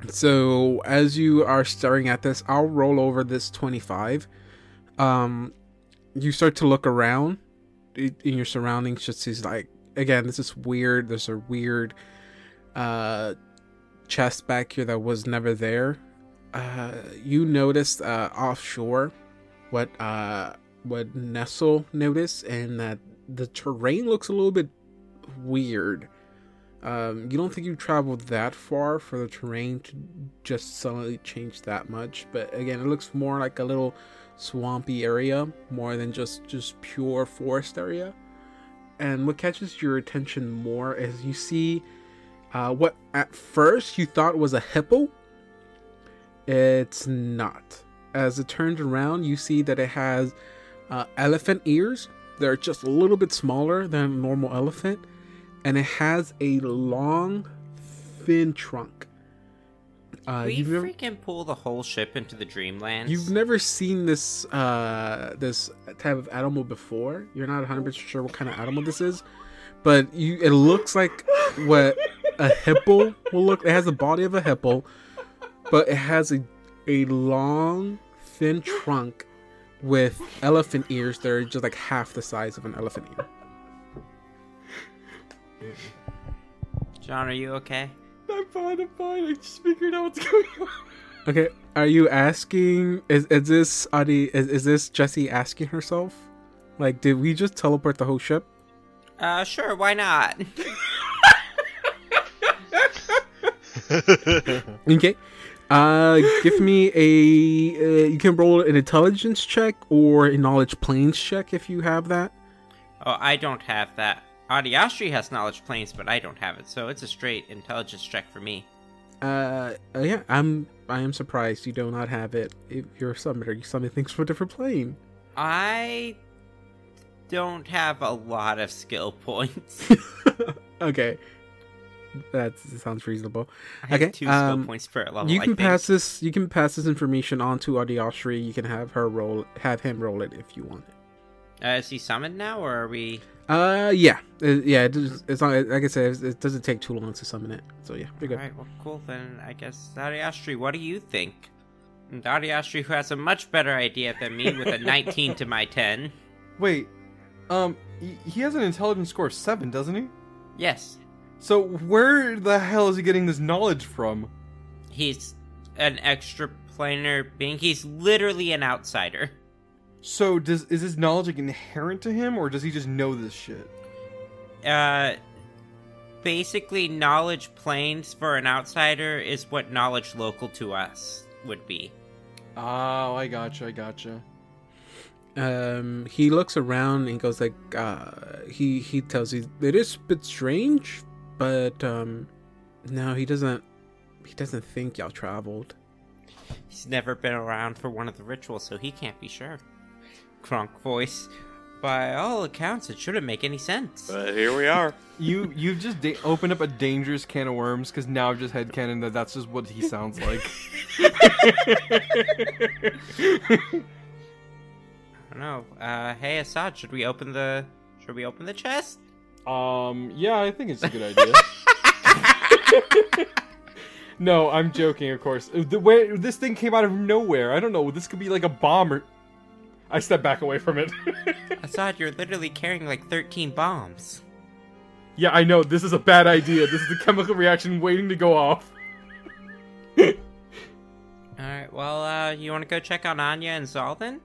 [SPEAKER 3] So as you are staring at this, I'll roll over this 25. Um you start to look around in your surroundings just sees like again this is weird there's a weird uh chest back here that was never there. Uh you noticed uh offshore what uh what Nestle noticed and that the terrain looks a little bit weird. Um, you don't think you traveled that far for the terrain to just suddenly change that much, but again, it looks more like a little swampy area more than just just pure forest area. And what catches your attention more is you see uh, what at first you thought was a hippo. It's not. As it turns around, you see that it has uh, elephant ears. They're just a little bit smaller than a normal elephant and it has a long, thin trunk. Uh,
[SPEAKER 4] we
[SPEAKER 3] never,
[SPEAKER 4] freaking pull the whole ship into the Dreamlands.
[SPEAKER 3] you've never seen this uh, this type of animal before. You're not 100 percent sure what kind of animal this is, but you it looks like what a hippo will look. It has the body of a hippo, but it has a a long, thin trunk with elephant ears that are just like half the size of an elephant ear.
[SPEAKER 4] John, are you okay?
[SPEAKER 2] I'm fine. I'm fine. I just figured out what's going on.
[SPEAKER 3] Okay, are you asking? Is is this Adi? Is, is this Jesse asking herself? Like, did we just teleport the whole ship?
[SPEAKER 4] Uh, sure, why not?
[SPEAKER 3] Okay, uh, give me a. Uh, you can roll an intelligence check or a knowledge planes check if you have that.
[SPEAKER 4] oh, I don't have that. Adiastri has knowledge planes, but I don't have it, so it's a straight intelligence check for me.
[SPEAKER 3] Uh, uh, yeah, I'm. I am surprised you do not have it. If you're a summoner, you summon things from a different plane.
[SPEAKER 4] I don't have a lot of skill points.
[SPEAKER 3] okay, that sounds reasonable.
[SPEAKER 4] I have
[SPEAKER 3] Okay,
[SPEAKER 4] two skill
[SPEAKER 3] um,
[SPEAKER 4] points per level.
[SPEAKER 3] you can pass this. You can pass this information on to Adiastri. You can have her roll, have him roll it if you want.
[SPEAKER 4] Uh, is he summoned now, or are we?
[SPEAKER 3] Uh, yeah, Uh, yeah. It does, it's not like I said. It doesn't take too long to summon it. So yeah, you're good.
[SPEAKER 4] Alright, well, cool. Then I guess Adiastri, what do you think? And Adiastri, who has a much better idea than me with a 19 to my 10.
[SPEAKER 2] Wait, um, he, he has an intelligence score of seven, doesn't he?
[SPEAKER 4] Yes,
[SPEAKER 2] So where the hell is he getting this knowledge from?
[SPEAKER 4] he's an extra planar being. He's literally an outsider.
[SPEAKER 2] So does is this knowledge like inherent to him, or does he just know this shit?
[SPEAKER 4] Uh, basically, knowledge planes for an outsider is what knowledge local to us would be.
[SPEAKER 2] Oh, I gotcha, I gotcha.
[SPEAKER 3] Um, he looks around and goes like, uh, he he tells you it is a bit strange, but um, no, he doesn't. He doesn't think y'all traveled.
[SPEAKER 4] He's never been around for one of the rituals, so he can't be sure. Kronk voice. By all accounts, it shouldn't make any sense.
[SPEAKER 5] But here we are.
[SPEAKER 2] You you've just da- opened up a dangerous can of worms because now I've just headcanon that that's just what he sounds like.
[SPEAKER 4] I don't know. Uh, hey Assad, should we open the should we open the chest?
[SPEAKER 2] um, yeah, I think it's a good idea. no, I'm joking, of course. The way this thing came out of nowhere, I don't know. This could be like a bomb or. I step back away from it.
[SPEAKER 4] Assad, you're literally carrying like 13 bombs.
[SPEAKER 2] yeah, I know. This is a bad idea. This is a chemical reaction waiting to go off.
[SPEAKER 4] Alright, well, uh, you want to go check on Anya and Zal then?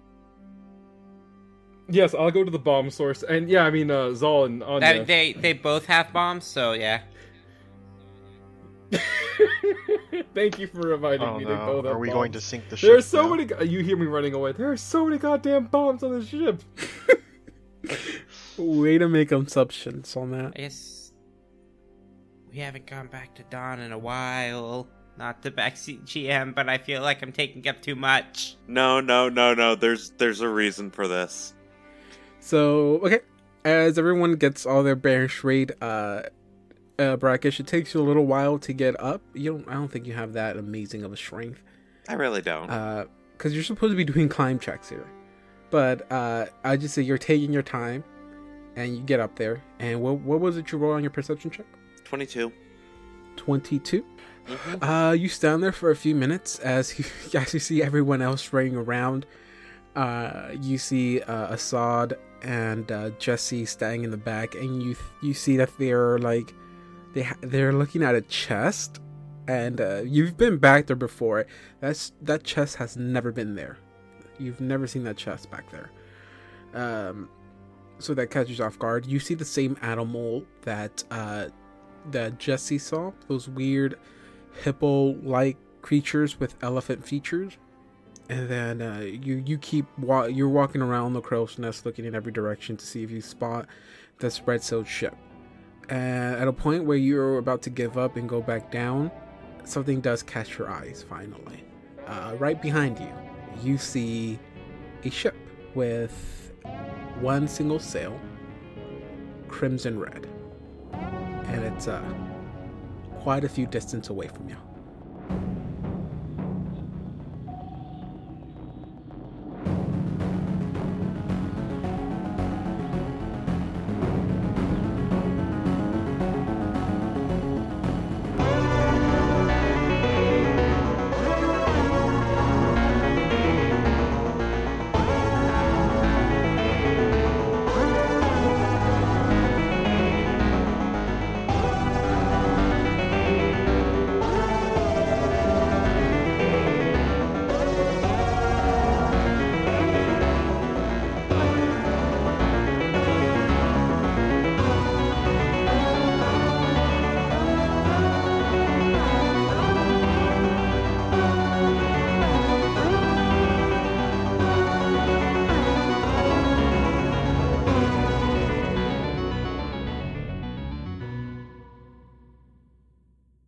[SPEAKER 2] Yes, I'll go to the bomb source, and yeah, I mean uh, Zal and Anya.
[SPEAKER 4] That, they they both have bombs, so yeah.
[SPEAKER 2] Thank you for reminding
[SPEAKER 1] Oh
[SPEAKER 2] me. They
[SPEAKER 1] no.
[SPEAKER 2] both have
[SPEAKER 1] Are we going to sink the ship?
[SPEAKER 2] There are so
[SPEAKER 1] now?
[SPEAKER 2] many. go- You hear me running away. There are so many goddamn bombs on the ship.
[SPEAKER 3] Way to make assumptions on that.
[SPEAKER 4] I guess we haven't gone back to Dawn in a while. Not to backseat GM, but I feel like I'm taking up too much.
[SPEAKER 5] No, no, no, no. There's there's a reason for this.
[SPEAKER 3] So okay, as everyone gets all their bearings straight, uh, uh, Brackish, it takes you a little while to get up. You don't. I don't think you have that amazing of a strength.
[SPEAKER 5] I really don't.
[SPEAKER 3] Uh, because you're supposed to be doing climb checks here. But uh, I just say you're taking your time, and you get up there. And what what was it you rolled on your perception check?
[SPEAKER 5] Twenty-two.
[SPEAKER 3] Twenty-two.
[SPEAKER 5] Mhm.
[SPEAKER 3] Uh, you stand there for a few minutes as you, as you see everyone else running around. Uh, you see uh, Assad and uh, Jesse standing in the back, and you you see that they're like they ha- they're looking at a chest, and uh, you've been back there before. That's that chest has never been there. You've never seen that chest back there. Um, so that catches off guard. You see the same animal that uh, that Jesse saw. Those weird hippo-like creatures with elephant features. And then uh, you you keep wa- you're walking around the crow's nest, looking in every direction to see if you spot the spread-sailed ship. And at a point where you're about to give up and go back down, something does catch your eyes. Finally, uh, right behind you, you see a ship with one single sail, crimson red, and it's uh, quite a few distance away from you.